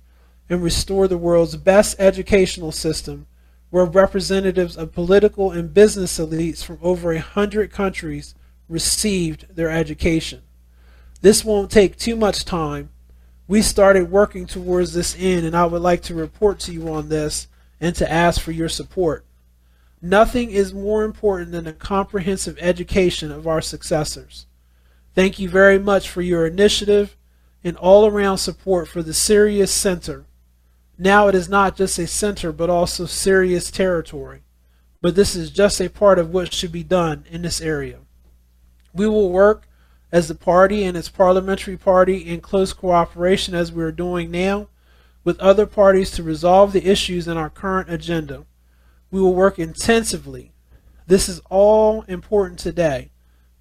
and restore the world's best educational system where representatives of political and business elites from over a hundred countries received their education. This won't take too much time. We started working towards this end, and I would like to report to you on this and to ask for your support. Nothing is more important than a comprehensive education of our successors. Thank you very much for your initiative and all around support for the Sirius Center. Now it is not just a center but also Sirius territory. But this is just a part of what should be done in this area. We will work as the party and its parliamentary party in close cooperation as we are doing now with other parties to resolve the issues in our current agenda. We will work intensively. This is all important today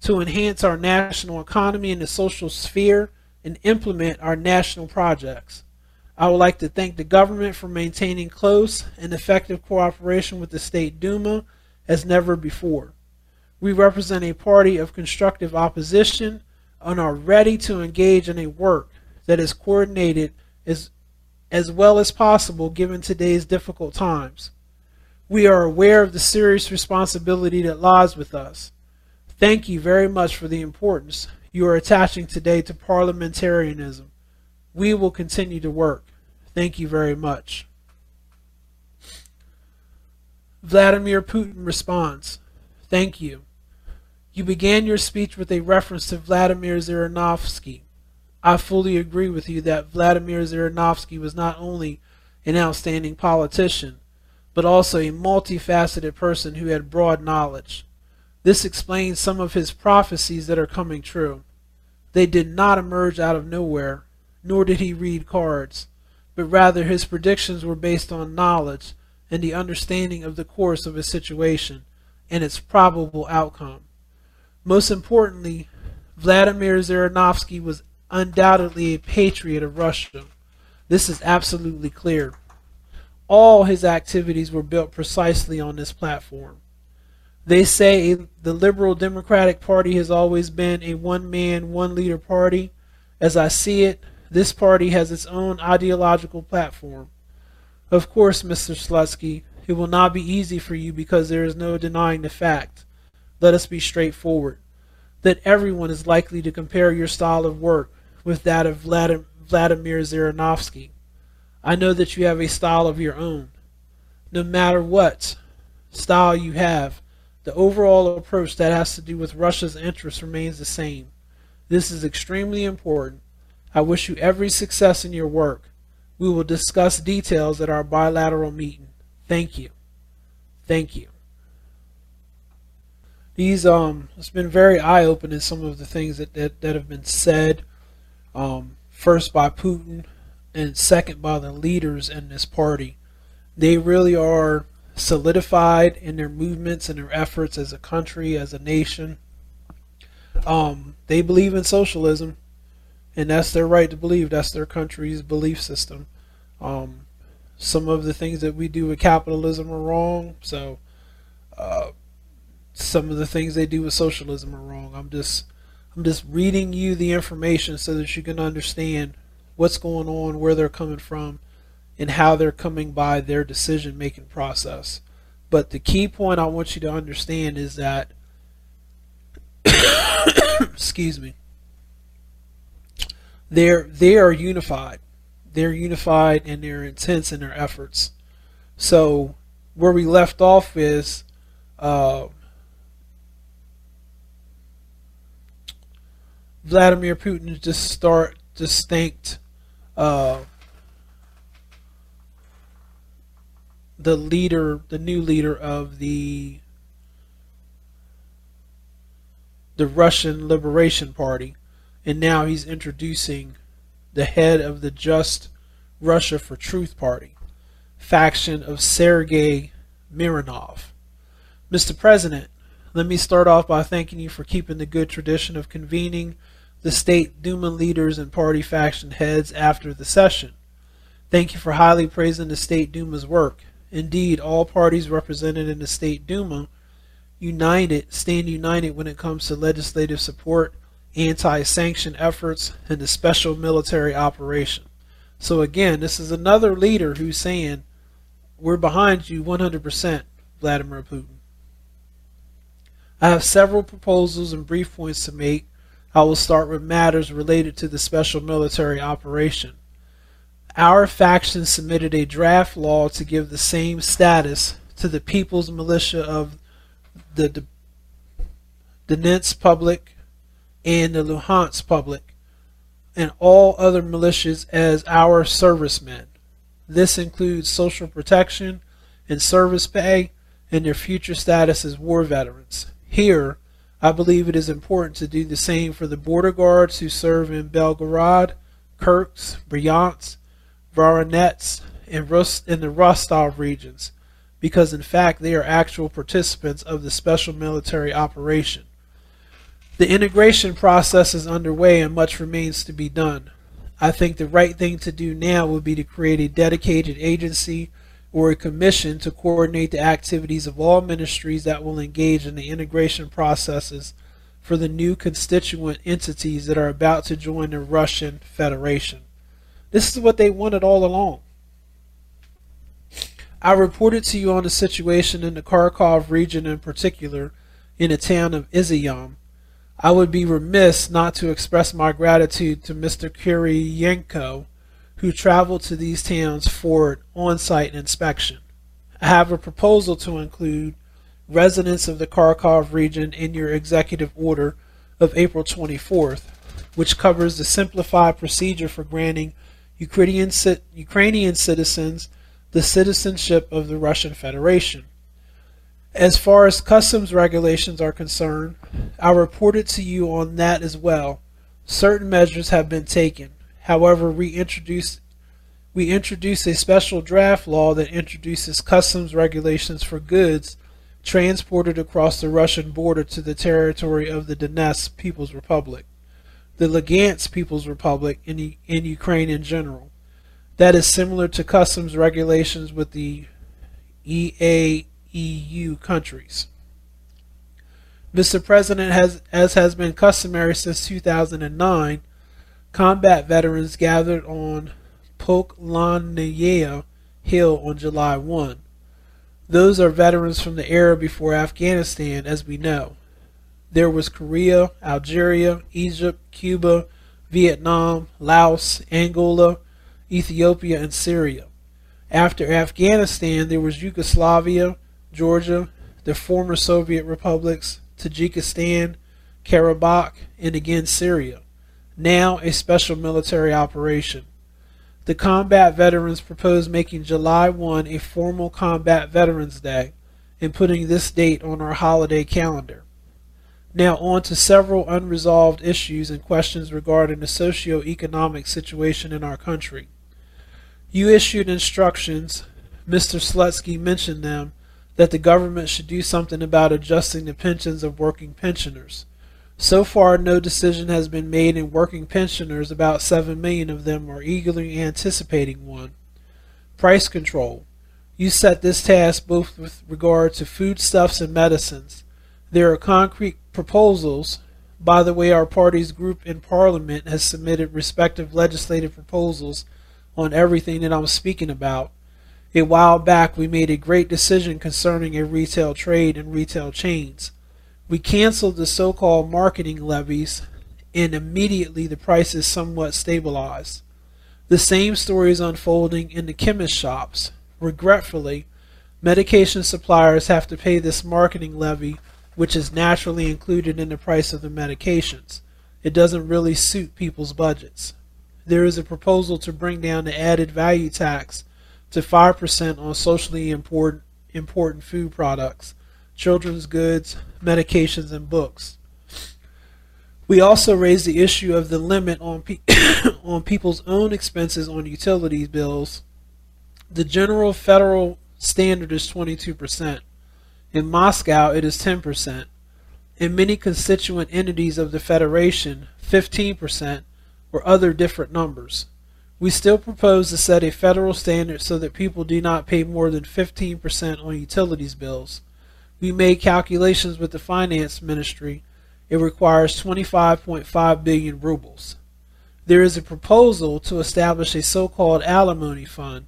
to enhance our national economy and the social sphere and implement our national projects. I would like to thank the government for maintaining close and effective cooperation with the State Duma as never before. We represent a party of constructive opposition and are ready to engage in a work that is coordinated as, as well as possible given today's difficult times. We are aware of the serious responsibility that lies with us. Thank you very much for the importance you are attaching today to parliamentarianism. We will continue to work. Thank you very much. Vladimir Putin responds, Thank you. You began your speech with a reference to Vladimir Zhirinovsky. I fully agree with you that Vladimir Zhirinovsky was not only an outstanding politician, but also a multifaceted person who had broad knowledge. This explains some of his prophecies that are coming true. They did not emerge out of nowhere, nor did he read cards, but rather his predictions were based on knowledge and the understanding of the course of a situation and its probable outcome. Most importantly, Vladimir Zhirinovsky was undoubtedly a patriot of Russia. This is absolutely clear. All his activities were built precisely on this platform. They say the Liberal Democratic Party has always been a one man, one leader party. As I see it, this party has its own ideological platform. Of course, Mr. Slutsky, it will not be easy for you because there is no denying the fact. Let us be straightforward that everyone is likely to compare your style of work with that of Vladimir Zhirinovsky. I know that you have a style of your own. No matter what style you have, the overall approach that has to do with Russia's interests remains the same. This is extremely important. I wish you every success in your work. We will discuss details at our bilateral meeting. Thank you. Thank you. These um it's been very eye opening some of the things that, that, that have been said. Um, first by Putin and second by the leaders in this party. They really are solidified in their movements and their efforts as a country, as a nation. Um, they believe in socialism, and that's their right to believe. That's their country's belief system. Um, some of the things that we do with capitalism are wrong. So, uh, some of the things they do with socialism are wrong. I'm just, I'm just reading you the information so that you can understand what's going on, where they're coming from, and how they're coming by their decision making process. But the key point I want you to understand is that, *coughs* excuse me, they're they are unified. They're unified and they're intense in their efforts. So where we left off is uh, Vladimir Putin just start distinct uh, the leader, the new leader of the the Russian Liberation Party, and now he's introducing the head of the Just Russia for Truth Party, faction of Sergei Mironov. Mr. President, let me start off by thanking you for keeping the good tradition of convening the state Duma leaders and party faction heads after the session. Thank you for highly praising the state Duma's work. Indeed, all parties represented in the state Duma united stand united when it comes to legislative support, anti-sanction efforts, and the special military operation. So again, this is another leader who's saying, "We're behind you 100%, Vladimir Putin." I have several proposals and brief points to make. I will start with matters related to the special military operation. Our faction submitted a draft law to give the same status to the People's Militia of the Donetsk Public and the Luhansk Public and all other militias as our servicemen. This includes social protection and service pay and their future status as war veterans. Here, I believe it is important to do the same for the border guards who serve in Belgorod, Kursk, Bryansk, Voronezh, and, in the Rostov regions, because in fact they are actual participants of the special military operation. The integration process is underway and much remains to be done. I think the right thing to do now would be to create a dedicated agency or a commission to coordinate the activities of all ministries that will engage in the integration processes for the new constituent entities that are about to join the Russian Federation. This is what they wanted all along. I reported to you on the situation in the Kharkov region in particular, in the town of Izyum. I would be remiss not to express my gratitude to Mr. Kiriyenko, who travel to these towns for on-site inspection. I have a proposal to include residents of the Kharkov region in your executive order of April 24th, which covers the simplified procedure for granting Ukrainian, Ukrainian citizens the citizenship of the Russian Federation. As far as customs regulations are concerned, I reported to you on that as well. Certain measures have been taken. However, we introduce we introduced a special draft law that introduces customs regulations for goods transported across the Russian border to the territory of the Donetsk People's Republic, the Lugansk People's Republic, and in Ukraine in general that is similar to customs regulations with the EAEU countries. Mr. President, has, as has been customary since 2009, combat veterans gathered on Poklonnaya Hill on July 1. Those are veterans from the era before Afghanistan, as we know. There was Korea, Algeria, Egypt, Cuba, Vietnam, Laos, Angola, Ethiopia, and Syria. After Afghanistan, there was Yugoslavia, Georgia, the former Soviet republics, Tajikistan, Karabakh, and again Syria. Now a special military operation. The combat veterans propose making July 1 a formal Combat Veterans Day and putting this date on our holiday calendar. Now on to several unresolved issues and questions regarding the socio-economic situation in our country. You issued instructions, Mr. Slutsky mentioned them, that the government should do something about adjusting the pensions of working pensioners. So far, no decision has been made, and working pensioners, about 7 million of them, are eagerly anticipating one. Price control. You set this task both with regard to foodstuffs and medicines. There are concrete proposals. By the way, our party's group in Parliament has submitted respective legislative proposals on everything that I'm speaking about. A while back, we made a great decision concerning a retail trade and retail chains. We canceled the so called marketing levies, and immediately the prices somewhat stabilized. The same story is unfolding in the chemist shops. Regretfully, medication suppliers have to pay this marketing levy, which is naturally included in the price of the medications. It doesn't really suit people's budgets. There is a proposal to bring down the added value tax to 5% on socially important, important food products, children's goods, medications, and books. We also raised the issue of the limit on pe- *coughs* on people's own expenses on utility bills. The general federal standard is 22%. In Moscow, it is 10%. In many constituent entities of the Federation, 15%, or other different numbers. We still propose to set a federal standard so that people do not pay more than 15% on utilities bills. We made calculations with the finance ministry it requires 25.5 billion rubles. There is a proposal to establish a so-called alimony fund.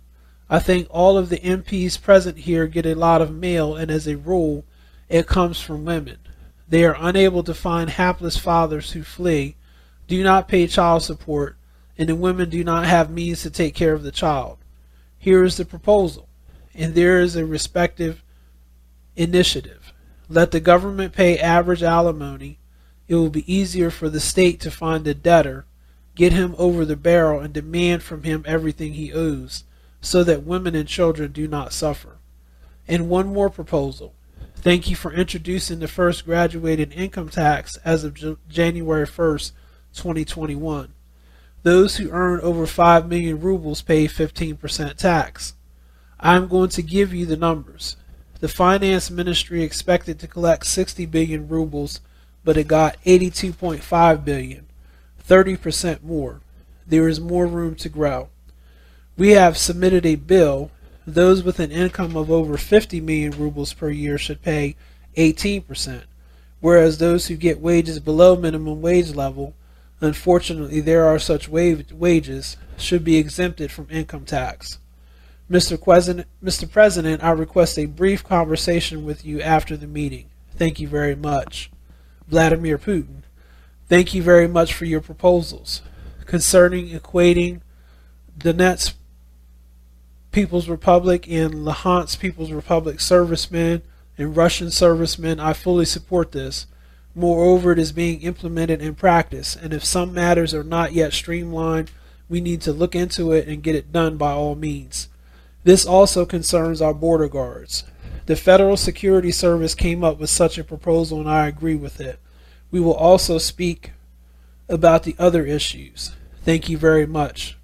I think all of the MPs present here get a lot of mail and as a rule it comes from women. They are unable to find hapless fathers who flee, do not pay child support, and the women do not have means to take care of the child. Here is the proposal, and there is a respective initiative. Let the government pay average alimony it will be easier for the state to find the debtor, get him over the barrel, and demand from him everything he owes, so that women and children do not suffer. And one more proposal. Thank you for introducing the first graduated income tax as of January 1st, 2021. Those who earn over 5 million rubles pay 15% tax. I'm going to give you the numbers. The finance ministry expected to collect 60 billion rubles but it got 82.5 billion, 30% more. There is more room to grow. We have submitted a bill. Those with an income of over 50 million rubles per year should pay 18%, whereas those who get wages below minimum wage level, unfortunately there are such wages, should be exempted from income tax. Mr. President, Mr. President, I request a brief conversation with you after the meeting. Thank you very much. Vladimir Putin. Thank you very much for your proposals concerning equating Donetsk People's Republic and Luhansk People's Republic servicemen and Russian servicemen. I fully support this. Moreover, it is being implemented in practice, and if some matters are not yet streamlined, we need to look into it and get it done by all means. This also concerns our border guards. The Federal Security Service came up with such a proposal, and I agree with it. We will also speak about the other issues. Thank you very much.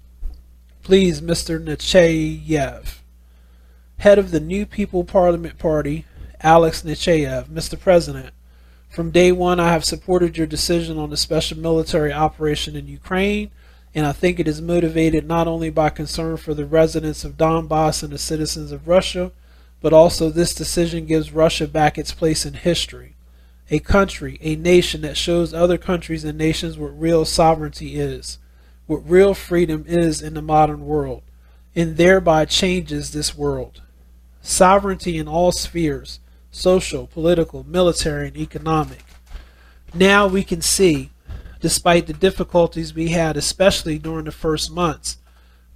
Please, Mr. Nechayev, head of the New People Parliament Party, Alex Nechayev, Mr. President. From day one, I have supported your decision on the special military operation in Ukraine, and I think it is motivated not only by concern for the residents of Donbass and the citizens of Russia, but also this decision gives Russia back its place in history. A country, a nation that shows other countries and nations what real sovereignty is, what real freedom is in the modern world, and thereby changes this world. Sovereignty in all spheres social, political, military, and economic. Now we can see, despite the difficulties we had, especially during the first months,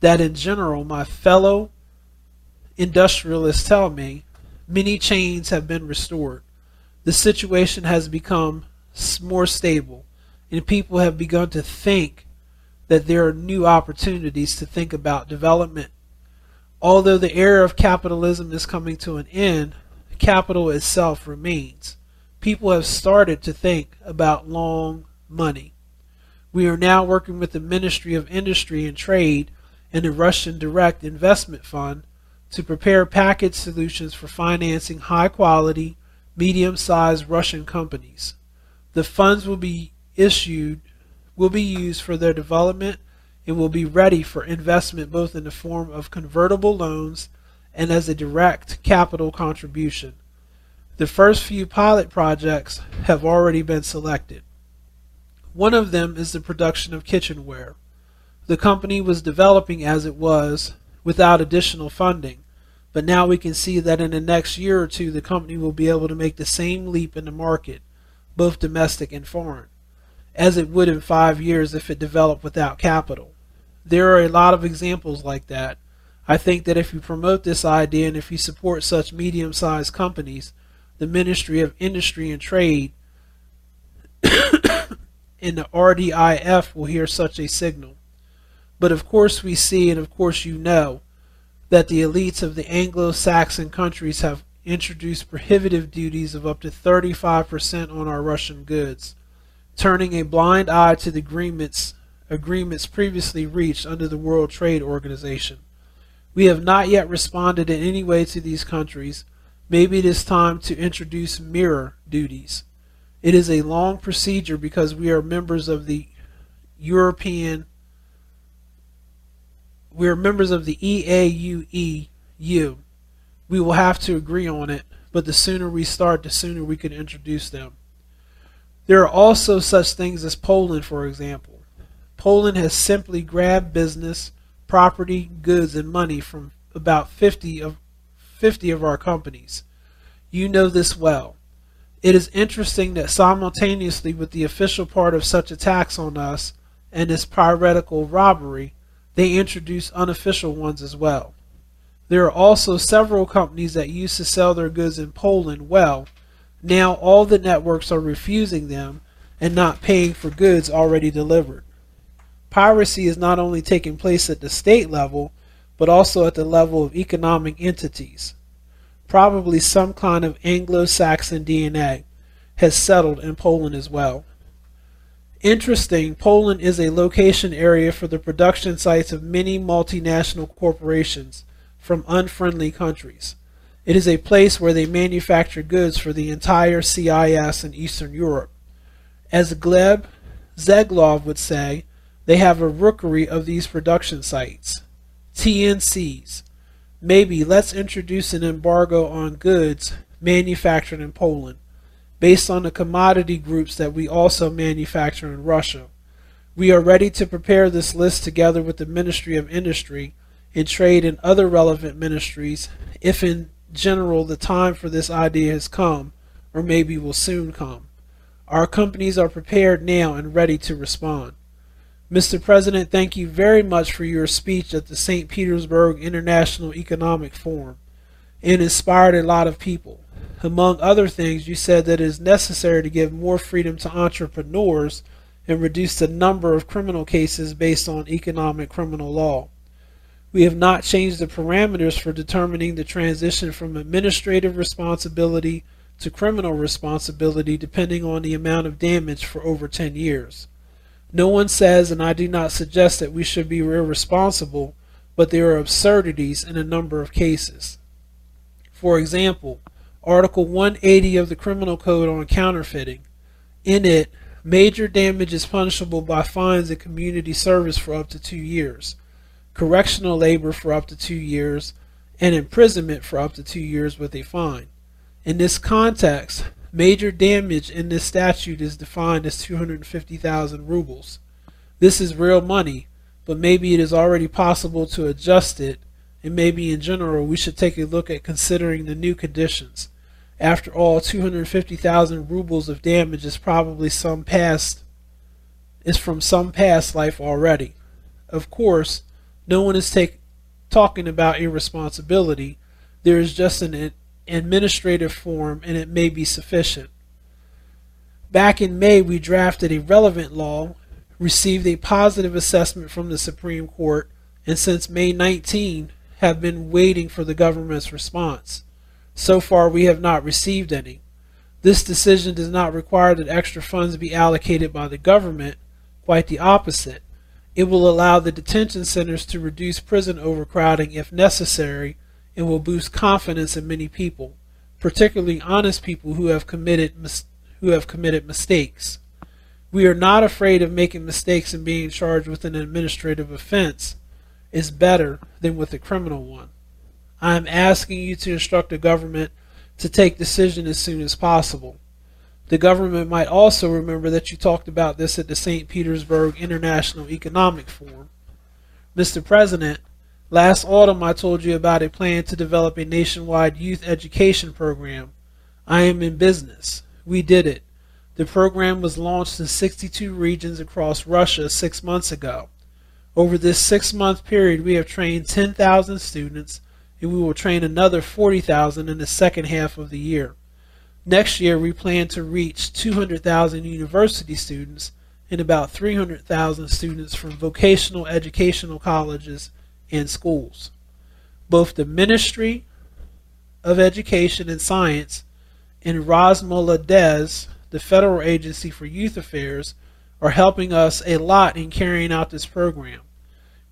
that in general, my fellow industrialists tell me many chains have been restored. The situation has become more stable, and people have begun to think that there are new opportunities to think about development. Although the era of capitalism is coming to an end, capital itself remains. People have started to think about long money. We are now working with the Ministry of Industry and Trade and the Russian Direct Investment Fund to prepare package solutions for financing high quality, medium sized Russian companies. The funds will be issued will be used for their development and will be ready for investment both in the form of convertible loans and as a direct capital contribution. The first few pilot projects have already been selected. One of them is the production of kitchenware. The company was developing as it was without additional funding. But now we can see that in the next year or two, the company will be able to make the same leap in the market, both domestic and foreign, as it would in five years if it developed without capital. There are a lot of examples like that. I think that if you promote this idea and if you support such medium sized companies, the Ministry of Industry and Trade and the RDIF will hear such a signal. But of course, we see, and of course, you know, that the elites of the Anglo Saxon countries have introduced prohibitive duties of up to 35% on our Russian goods, turning a blind eye to the agreements, agreements previously reached under the World Trade Organization. We have not yet responded in any way to these countries. Maybe it is time to introduce mirror duties. It is a long procedure because we are members of the European we are members of the EAEU. We will have to agree on it, but the sooner we start, the sooner we can introduce them. There are also such things as Poland, for example. Poland has simply grabbed business, property, goods, and money from about 50 of 50 of our companies. You know this well. It is interesting that simultaneously with the official part of such attacks on us and this piratical robbery, they introduce unofficial ones as well. There are also several companies that used to sell their goods in Poland well. Now all the networks are refusing them and not paying for goods already delivered. Piracy is not only taking place at the state level, but also at the level of economic entities. Probably some kind of Anglo Saxon DNA has settled in Poland as well. Interesting, Poland is a location area for the production sites of many multinational corporations from unfriendly countries. It is a place where they manufacture goods for the entire CIS and Eastern Europe. As Gleb Zheglov would say, they have a rookery of these production sites. TNCs. Maybe let's introduce an embargo on goods manufactured in Poland based on the commodity groups that we also manufacture in Russia. We are ready to prepare this list together with the Ministry of Industry and Trade and other relevant ministries if in general the time for this idea has come or maybe will soon come. Our companies are prepared now and ready to respond. Mr. President, thank you very much for your speech at the St. Petersburg International Economic Forum. It inspired a lot of people. Among other things, you said that it is necessary to give more freedom to entrepreneurs and reduce the number of criminal cases based on economic criminal law. We have not changed the parameters for determining the transition from administrative responsibility to criminal responsibility depending on the amount of damage for over 10 years. No one says, and I do not suggest that we should be irresponsible, but there are absurdities in a number of cases. For example, Article 180 of the Criminal Code on counterfeiting. In it, major damage is punishable by fines and community service for up to two years, correctional labor for up to two years, and imprisonment for up to two years with a fine. In this context, major damage in this statute is defined as 250,000 rubles. This is real money, but maybe it is already possible to adjust it, and maybe in general we should take a look at considering the new conditions. After all, 250,000 rubles of damage is probably some past is from some past life already. Of course, no one is take, talking about irresponsibility. There is just an administrative form and it may be sufficient. Back in May, we drafted a relevant law, received a positive assessment from the Supreme Court, and since May 19 have been waiting for the government's response. So far, we have not received any. This decision does not require that extra funds be allocated by the government, quite the opposite. It will allow the detention centers to reduce prison overcrowding if necessary and will boost confidence in many people, particularly honest people who have committed who have committed mistakes. We are not afraid of making mistakes and being charged with an administrative offense is better than with a criminal one. I am asking you to instruct the government to take decision as soon as possible. The government might also remember that you talked about this at the St. Petersburg International Economic Forum. Mr. President, last autumn I told you about a plan to develop a nationwide youth education program. I am in business. We did it. The program was launched in 62 regions across Russia six months ago. Over this six month period, we have trained 10,000 students, and we will train another 40,000 in the second half of the year. Next year, we plan to reach 200,000 university students and about 300,000 students from vocational educational colleges and schools. Both the Ministry of Education and Science and Rosmolodezh, the Federal Agency for Youth Affairs, are helping us a lot in carrying out this program.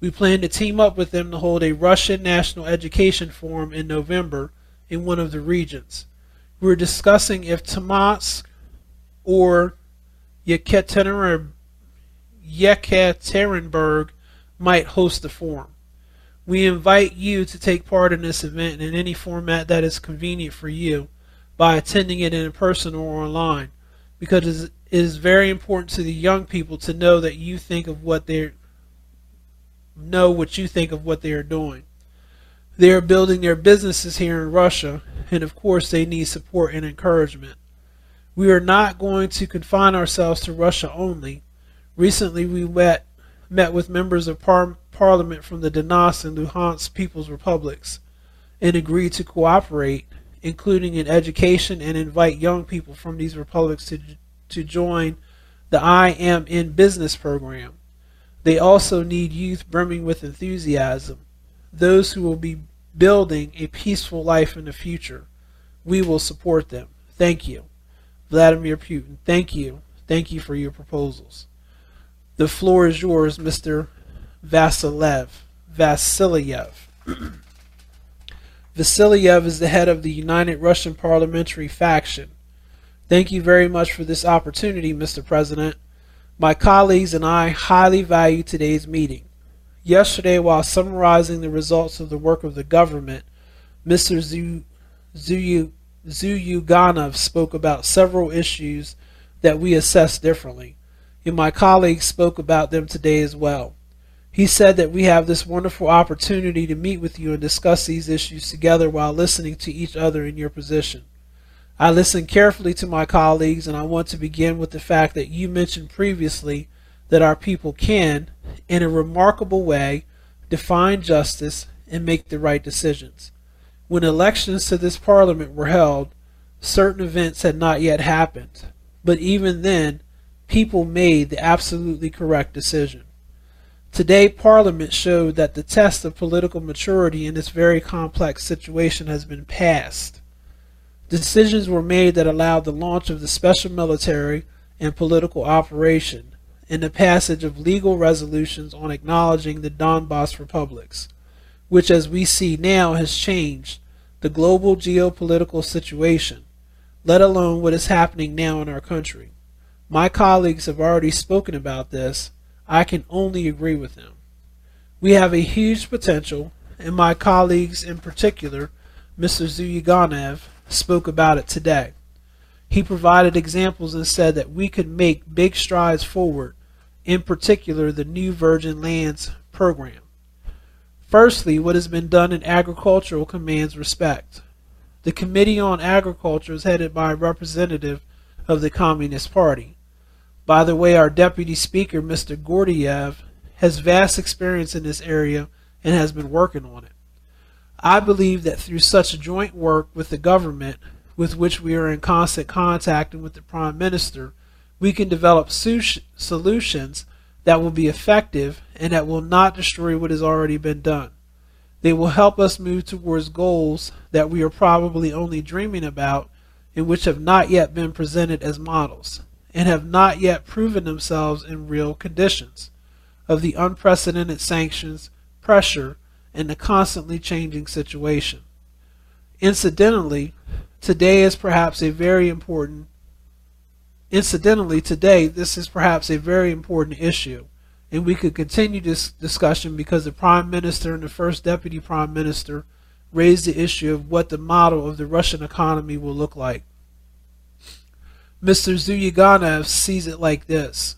We plan to team up with them to hold a Russian National Education Forum in November in one of the regions. We're discussing if Tomsk or Yekaterinburg might host the forum. We invite you to take part in this event in any format that is convenient for you by attending it in person or online because it is very important to the young people to know that you think of what they're know what you think of what they are doing. They are building their businesses here in Russia, and of course, they need support and encouragement. We are not going to confine ourselves to Russia only. Recently, we met, met with members of par- parliament from the Donetsk and Luhansk People's Republics and agreed to cooperate, including in education, and invite young people from these republics to, to join the I Am in Business program. They also need youth brimming with enthusiasm, those who will be building a peaceful life in the future. We will support them. Thank you. Vladimir Putin, thank you. Thank you for your proposals. The floor is yours, Mr. Vasilev. Vasilyev. Vasilyev is the head of the United Russian Parliamentary Faction. Thank you very much for this opportunity, Mr. President. My colleagues and I highly value today's meeting. Yesterday, while summarizing the results of the work of the government, Mr. Zuyu, Zyuganov spoke about several issues that we assess differently, and my colleagues spoke about them today as well. He said that we have this wonderful opportunity to meet with you and discuss these issues together while listening to each other in your position. I listened carefully to my colleagues, and I want to begin with the fact that you mentioned previously that our people can, in a remarkable way, define justice and make the right decisions. When elections to this parliament were held, certain events had not yet happened, but even then, people made the absolutely correct decision. Today, Parliament showed that the test of political maturity in this very complex situation has been passed. Decisions were made that allowed the launch of the special military and political operation and the passage of legal resolutions on acknowledging the Donbass republics, which, as we see now, has changed the global geopolitical situation, let alone what is happening now in our country. My colleagues have already spoken about this. I can only agree with him. We have a huge potential, and my colleagues in particular, Mr. Zyuganov, spoke about it today. He provided examples and said that we could make big strides forward, in particular the new Virgin Lands program. Firstly, what has been done in agricultural commands respect. The Committee on Agriculture is headed by a representative of the Communist Party. By the way, our Deputy Speaker, Mr. Gordeyev, has vast experience in this area and has been working on it. I believe that through such joint work with the government, with which we are in constant contact and with the Prime Minister, we can develop solutions that will be effective and that will not destroy what has already been done. They will help us move towards goals that we are probably only dreaming about and which have not yet been presented as models and have not yet proven themselves in real conditions of the unprecedented sanctions, pressure, and the constantly changing situation. Incidentally, today is perhaps a very important incidentally today this is perhaps a very important issue and we could continue this discussion because the prime minister and the first deputy prime minister raised the issue of what the model of the Russian economy will look like. Mr. Zyuganov sees it like this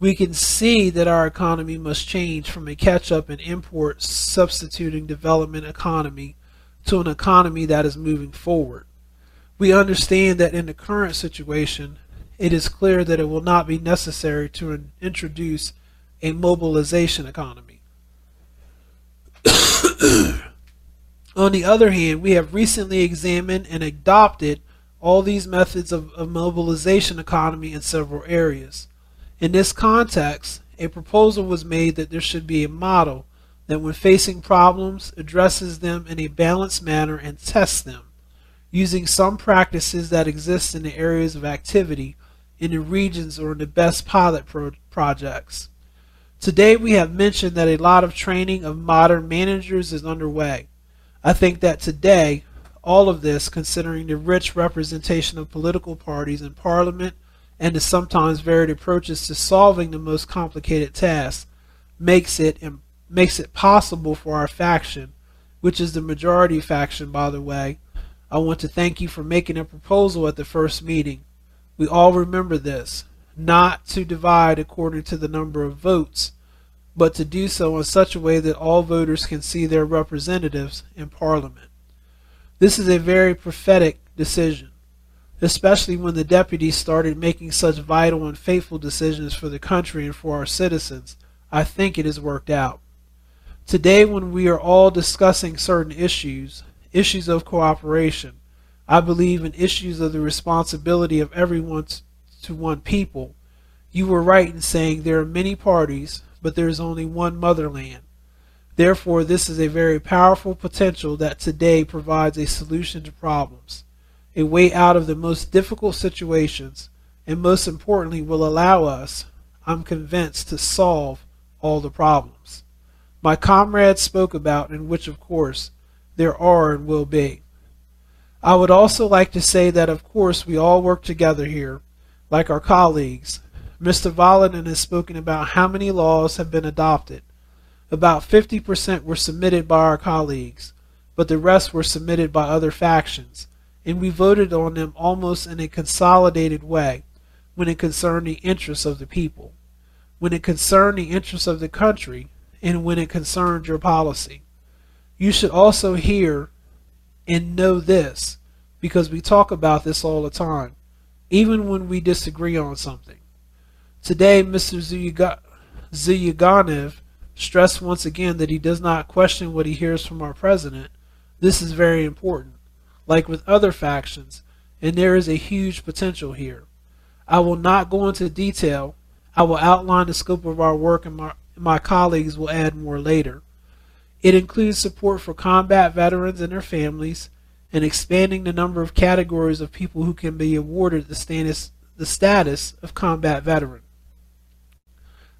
we can see that our economy must change from a catch up and import substituting development economy to an economy that is moving forward. We understand that in the current situation, it is clear that it will not be necessary to introduce a mobilization economy. *coughs* On the other hand, we have recently examined and adopted all these methods of, of mobilization economy in several areas. In this context, a proposal was made that there should be a model that when facing problems addresses them in a balanced manner and tests them, using some practices that exist in the areas of activity in the regions or in the best pilot pro projects. Today we have mentioned that a lot of training of modern managers is underway. I think that today all of this, considering the rich representation of political parties in Parliament and the sometimes varied approaches to solving the most complicated tasks, makes it makes it possible for our faction, which is the majority faction, by the way. I want to thank you for making a proposal at the first meeting. We all remember this not to divide according to the number of votes, but to do so in such a way that all voters can see their representatives in Parliament. This is a very prophetic decision, especially when the deputies started making such vital and faithful decisions for the country and for our citizens. I think it has worked out. Today, when we are all discussing certain issues, issues of cooperation, I believe in issues of the responsibility of everyone to one people. You were right in saying there are many parties, but there is only one motherland. Therefore, this is a very powerful potential that today provides a solution to problems, a way out of the most difficult situations, and most importantly, will allow us, I'm convinced, to solve all the problems. My comrades spoke about, and which, of course, there are and will be. I would also like to say that, of course, we all work together here, like our colleagues. Mr. Volodin has spoken about how many laws have been adopted. About 50% were submitted by our colleagues, but the rest were submitted by other factions, and we voted on them almost in a consolidated way when it concerned the interests of the people, when it concerned the interests of the country, and when it concerned your policy. You should also hear and know this because we talk about this all the time, even when we disagree on something. Today, Mr. Zyuganov stressed once again that he does not question what he hears from our president. This is very important. Like with other factions, and there is a huge potential here. I will not go into detail. I will outline the scope of our work, and my, my colleagues will add more later. It includes support for combat veterans and their families and expanding the number of categories of people who can be awarded the status, the status of combat veteran.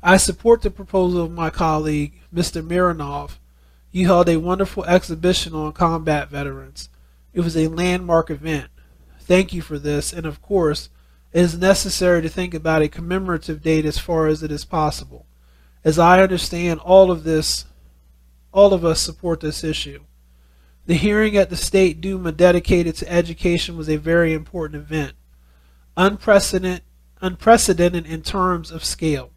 I support the proposal of my colleague, Mr. Mironov. You held a wonderful exhibition on combat veterans. It was a landmark event. Thank you for this, and of course, it is necessary to think about a commemorative date as far as it is possible. As I understand, all of this all of us support this issue. The hearing at the State Duma dedicated to education was a very important event, unprecedented, unprecedented in terms of scale.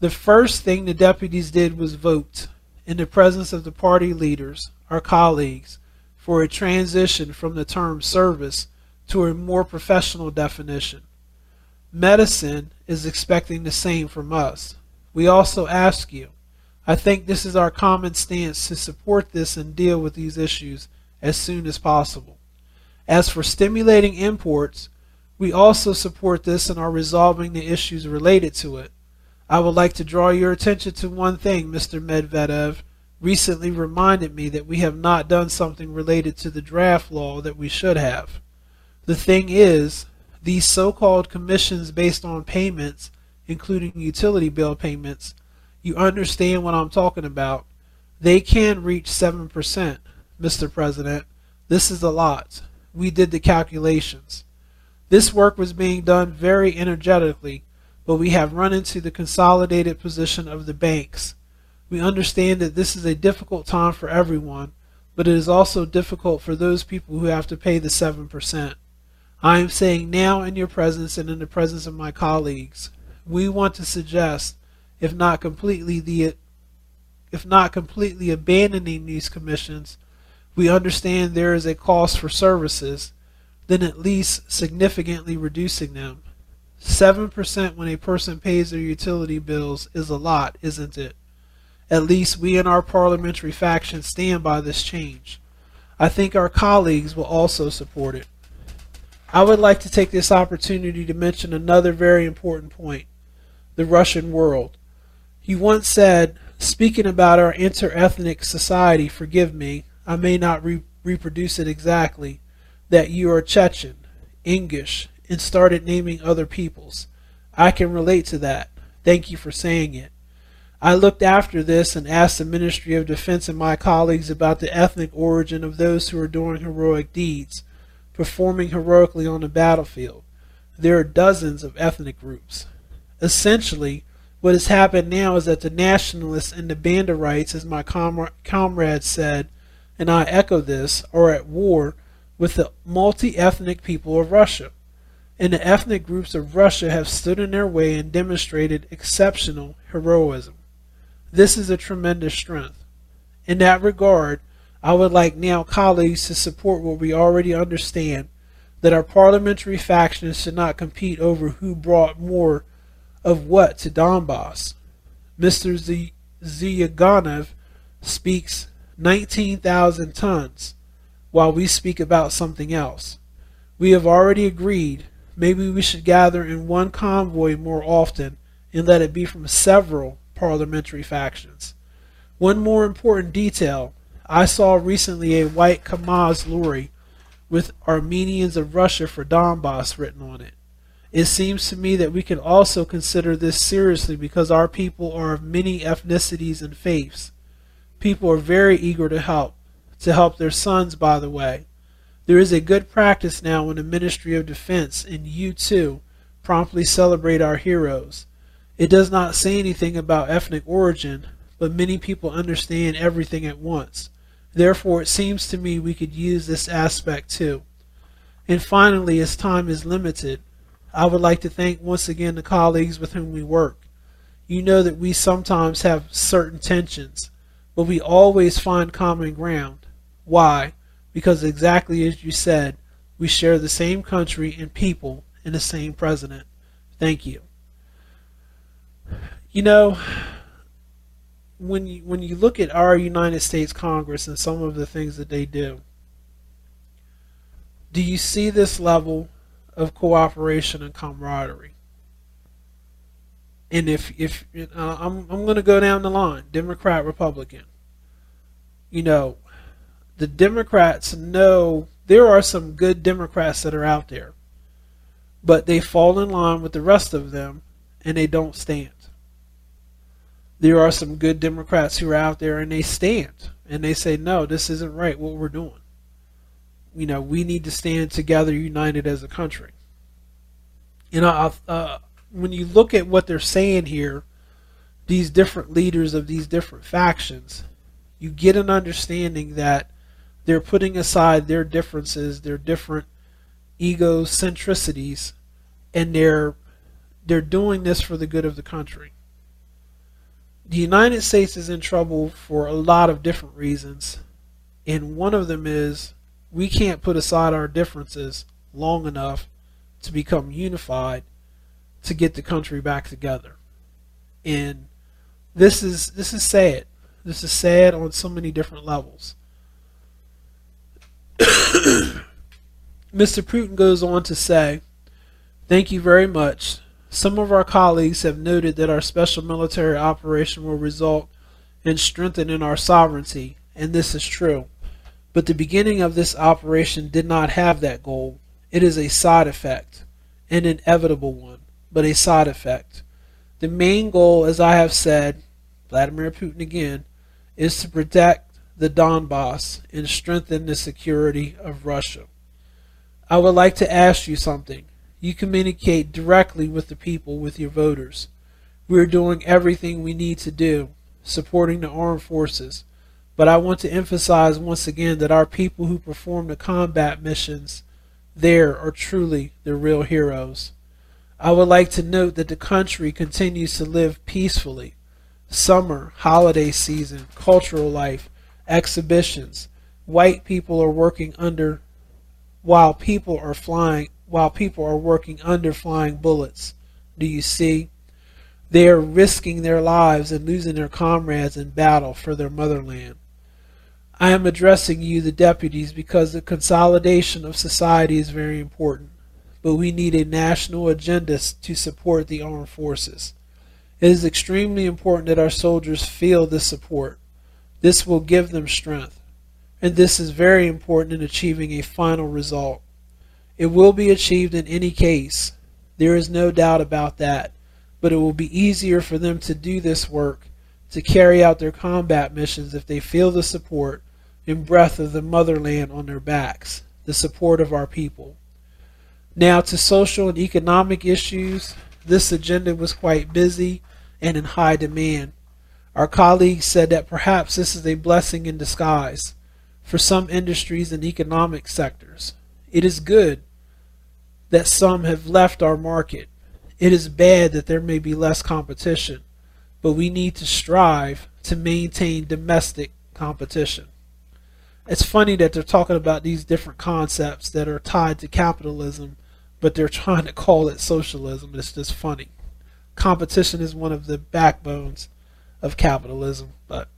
The first thing the deputies did was vote, in the presence of the party leaders, our colleagues, for a transition from the term service to a more professional definition. Medicine is expecting the same from us. We also ask you, I think this is our common stance to support this and deal with these issues as soon as possible. As for stimulating imports, we also support this and are resolving the issues related to it. I would like to draw your attention to one thing Mr. Medvedev recently reminded me that we have not done something related to the draft law that we should have. The thing is, these so-called commissions based on payments, including utility bill payments, you understand what I'm talking about. They can reach 7%, Mr. President. This is a lot. We did the calculations. This work was being done very energetically, but we have run into the consolidated position of the banks. We understand that this is a difficult time for everyone, but it is also difficult for those people who have to pay the 7%. I am saying now in your presence and in the presence of my colleagues, we want to suggest if not completely the if not completely abandoning these commissions, we understand there is a cost for services, then at least significantly reducing them. 7% when a person pays their utility bills is a lot, isn't it? At least we in our parliamentary faction stand by this change. I think our colleagues will also support it. I would like to take this opportunity to mention another very important point the Russian world. He once said, speaking about our interethnic society, forgive me, I may not re- reproduce it exactly, that you are Chechen, English, and started naming other peoples. I can relate to that. Thank you for saying it. I looked after this and asked the Ministry of Defense and my colleagues about the ethnic origin of those who are doing heroic deeds, performing heroically on the battlefield. There are dozens of ethnic groups. Essentially, what has happened now is that the nationalists and the Banderites, as my com- comrade said, and I echo this, are at war with the multi ethnic people of Russia. And the ethnic groups of Russia have stood in their way and demonstrated exceptional heroism. This is a tremendous strength. In that regard, I would like now colleagues to support what we already understand that our parliamentary factions should not compete over who brought more of what to Donbass. Mr. Z- Zyuganov speaks 19,000 tons, while we speak about something else. We have already agreed maybe we should gather in one convoy more often and let it be from several parliamentary factions. One more important detail I saw recently a white Kamaz lorry with Armenians of Russia for Donbass written on it. It seems to me that we can also consider this seriously because our people are of many ethnicities and faiths. People are very eager to help, to help their sons, by the way. There is a good practice now in the Ministry of Defense, and you too promptly celebrate our heroes. It does not say anything about ethnic origin, but many people understand everything at once. Therefore, it seems to me we could use this aspect too. And finally, as time is limited, I would like to thank once again the colleagues with whom we work. You know that we sometimes have certain tensions, but we always find common ground. Why? Because exactly as you said, we share the same country and people and the same president. Thank you. You know, when you when you look at our United States Congress and some of the things that they do, do you see this level of cooperation and camaraderie? And if if uh, I'm I'm going to go down the line, Democrat, Republican. You know, the Democrats know there are some good Democrats that are out there, but they fall in line with the rest of them and they don't stand there are some good Democrats who are out there and they stand and they say, no, this isn't right what we're doing. You know, we need to stand together, united as a country. You know, uh, when you look at what they're saying here, these different leaders of these different factions, you get an understanding that they're putting aside their differences, their different egocentricities, and they're they're doing this for the good of the country the United States is in trouble for a lot of different reasons. And one of them is we can't put aside our differences long enough to become unified to get the country back together. And this is this is sad. This is sad on so many different levels. *coughs* Mr. Putin goes on to say, Thank you very much. Some of our colleagues have noted that our special military operation will result in strengthening our sovereignty, and this is true. But the beginning of this operation did not have that goal. It is a side effect, an inevitable one, but a side effect. The main goal, as I have said, Vladimir Putin again, is to protect the Donbass and strengthen the security of Russia. I would like to ask you something. You communicate directly with the people, with your voters. We are doing everything we need to do, supporting the armed forces. But I want to emphasize once again that our people who perform the combat missions there are truly the real heroes. I would like to note that the country continues to live peacefully. Summer, holiday season, cultural life, exhibitions. White people are working under while people are flying while people are working under flying bullets. Do you see? They are risking their lives and losing their comrades in battle for their motherland. I am addressing you, the deputies, because the consolidation of society is very important, but we need a national agenda to support the armed forces. It is extremely important that our soldiers feel this support. This will give them strength, and this is very important in achieving a final result. It will be achieved in any case. There is no doubt about that, but it will be easier for them to do this work, to carry out their combat missions if they feel the support and breath of the motherland on their backs, the support of our people. Now, to social and economic issues, this agenda was quite busy and in high demand. Our colleagues said that perhaps this is a blessing in disguise for some industries and economic sectors. It is good that some have left our market. It is bad that there may be less competition, but we need to strive to maintain domestic competition. It's funny that they're talking about these different concepts that are tied to capitalism, but they're trying to call it socialism. It's just funny. Competition is one of the backbones of capitalism, but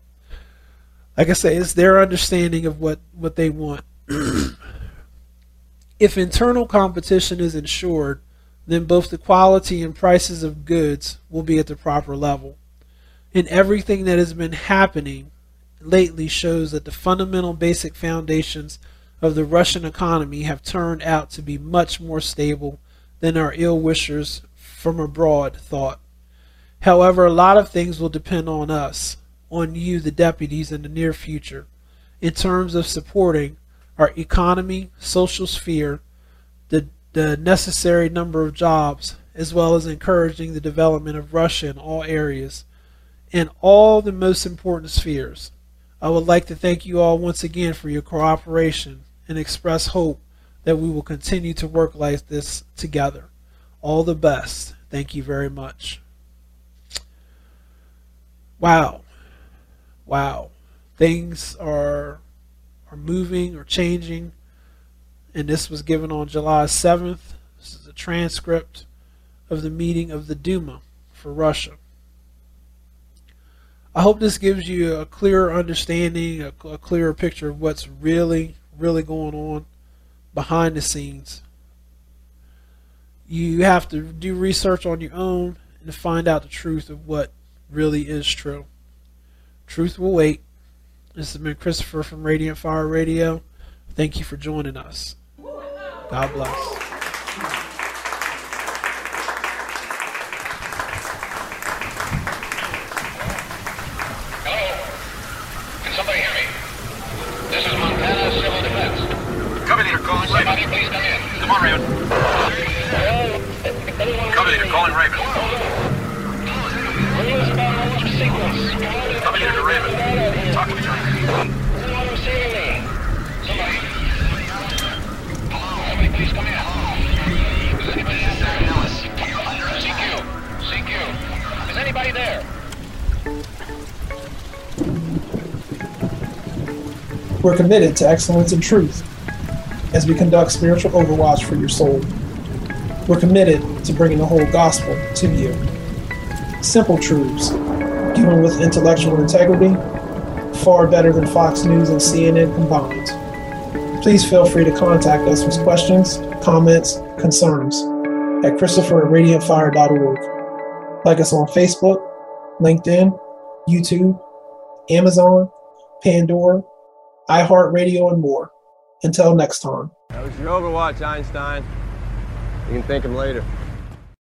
like I say, it's their understanding of what, what they want. *clears throat* If internal competition is ensured, then both the quality and prices of goods will be at the proper level. And everything that has been happening lately shows that the fundamental basic foundations of the Russian economy have turned out to be much more stable than our ill wishers from abroad thought. However, a lot of things will depend on us, on you, the deputies, in the near future, in terms of supporting our economy, social sphere, the, the necessary number of jobs, as well as encouraging the development of Russia in all areas, in all the most important spheres. I would like to thank you all once again for your cooperation and express hope that we will continue to work like this together. All the best. Thank you very much. Wow. Wow. Things are are moving or changing. And this was given on July 7th. This is a transcript of the meeting of the Duma for Russia. I hope this gives you a clearer understanding, a, a clearer picture of what's really, really going on behind the scenes. You have to do research on your own and find out the truth of what really is true. Truth will wait. This has been Christopher from Radiant Fire Radio. Thank you for joining us. God bless. Hello? Can somebody hear me? This is Montana Civil Defense. Company, you're calling Somebody We're committed to excellence and truth as we conduct spiritual overwatch for your soul. We're committed to bringing the whole gospel to you. Simple truths, given with intellectual integrity, far better than Fox News and CNN combined. Please feel free to contact us with questions, comments, concerns at Christopher at radiantfire.org. Like us on Facebook, LinkedIn, YouTube, Amazon, Pandora, iHeartRadio, and more. Until next time. That was your Overwatch, Einstein. You can thank him later.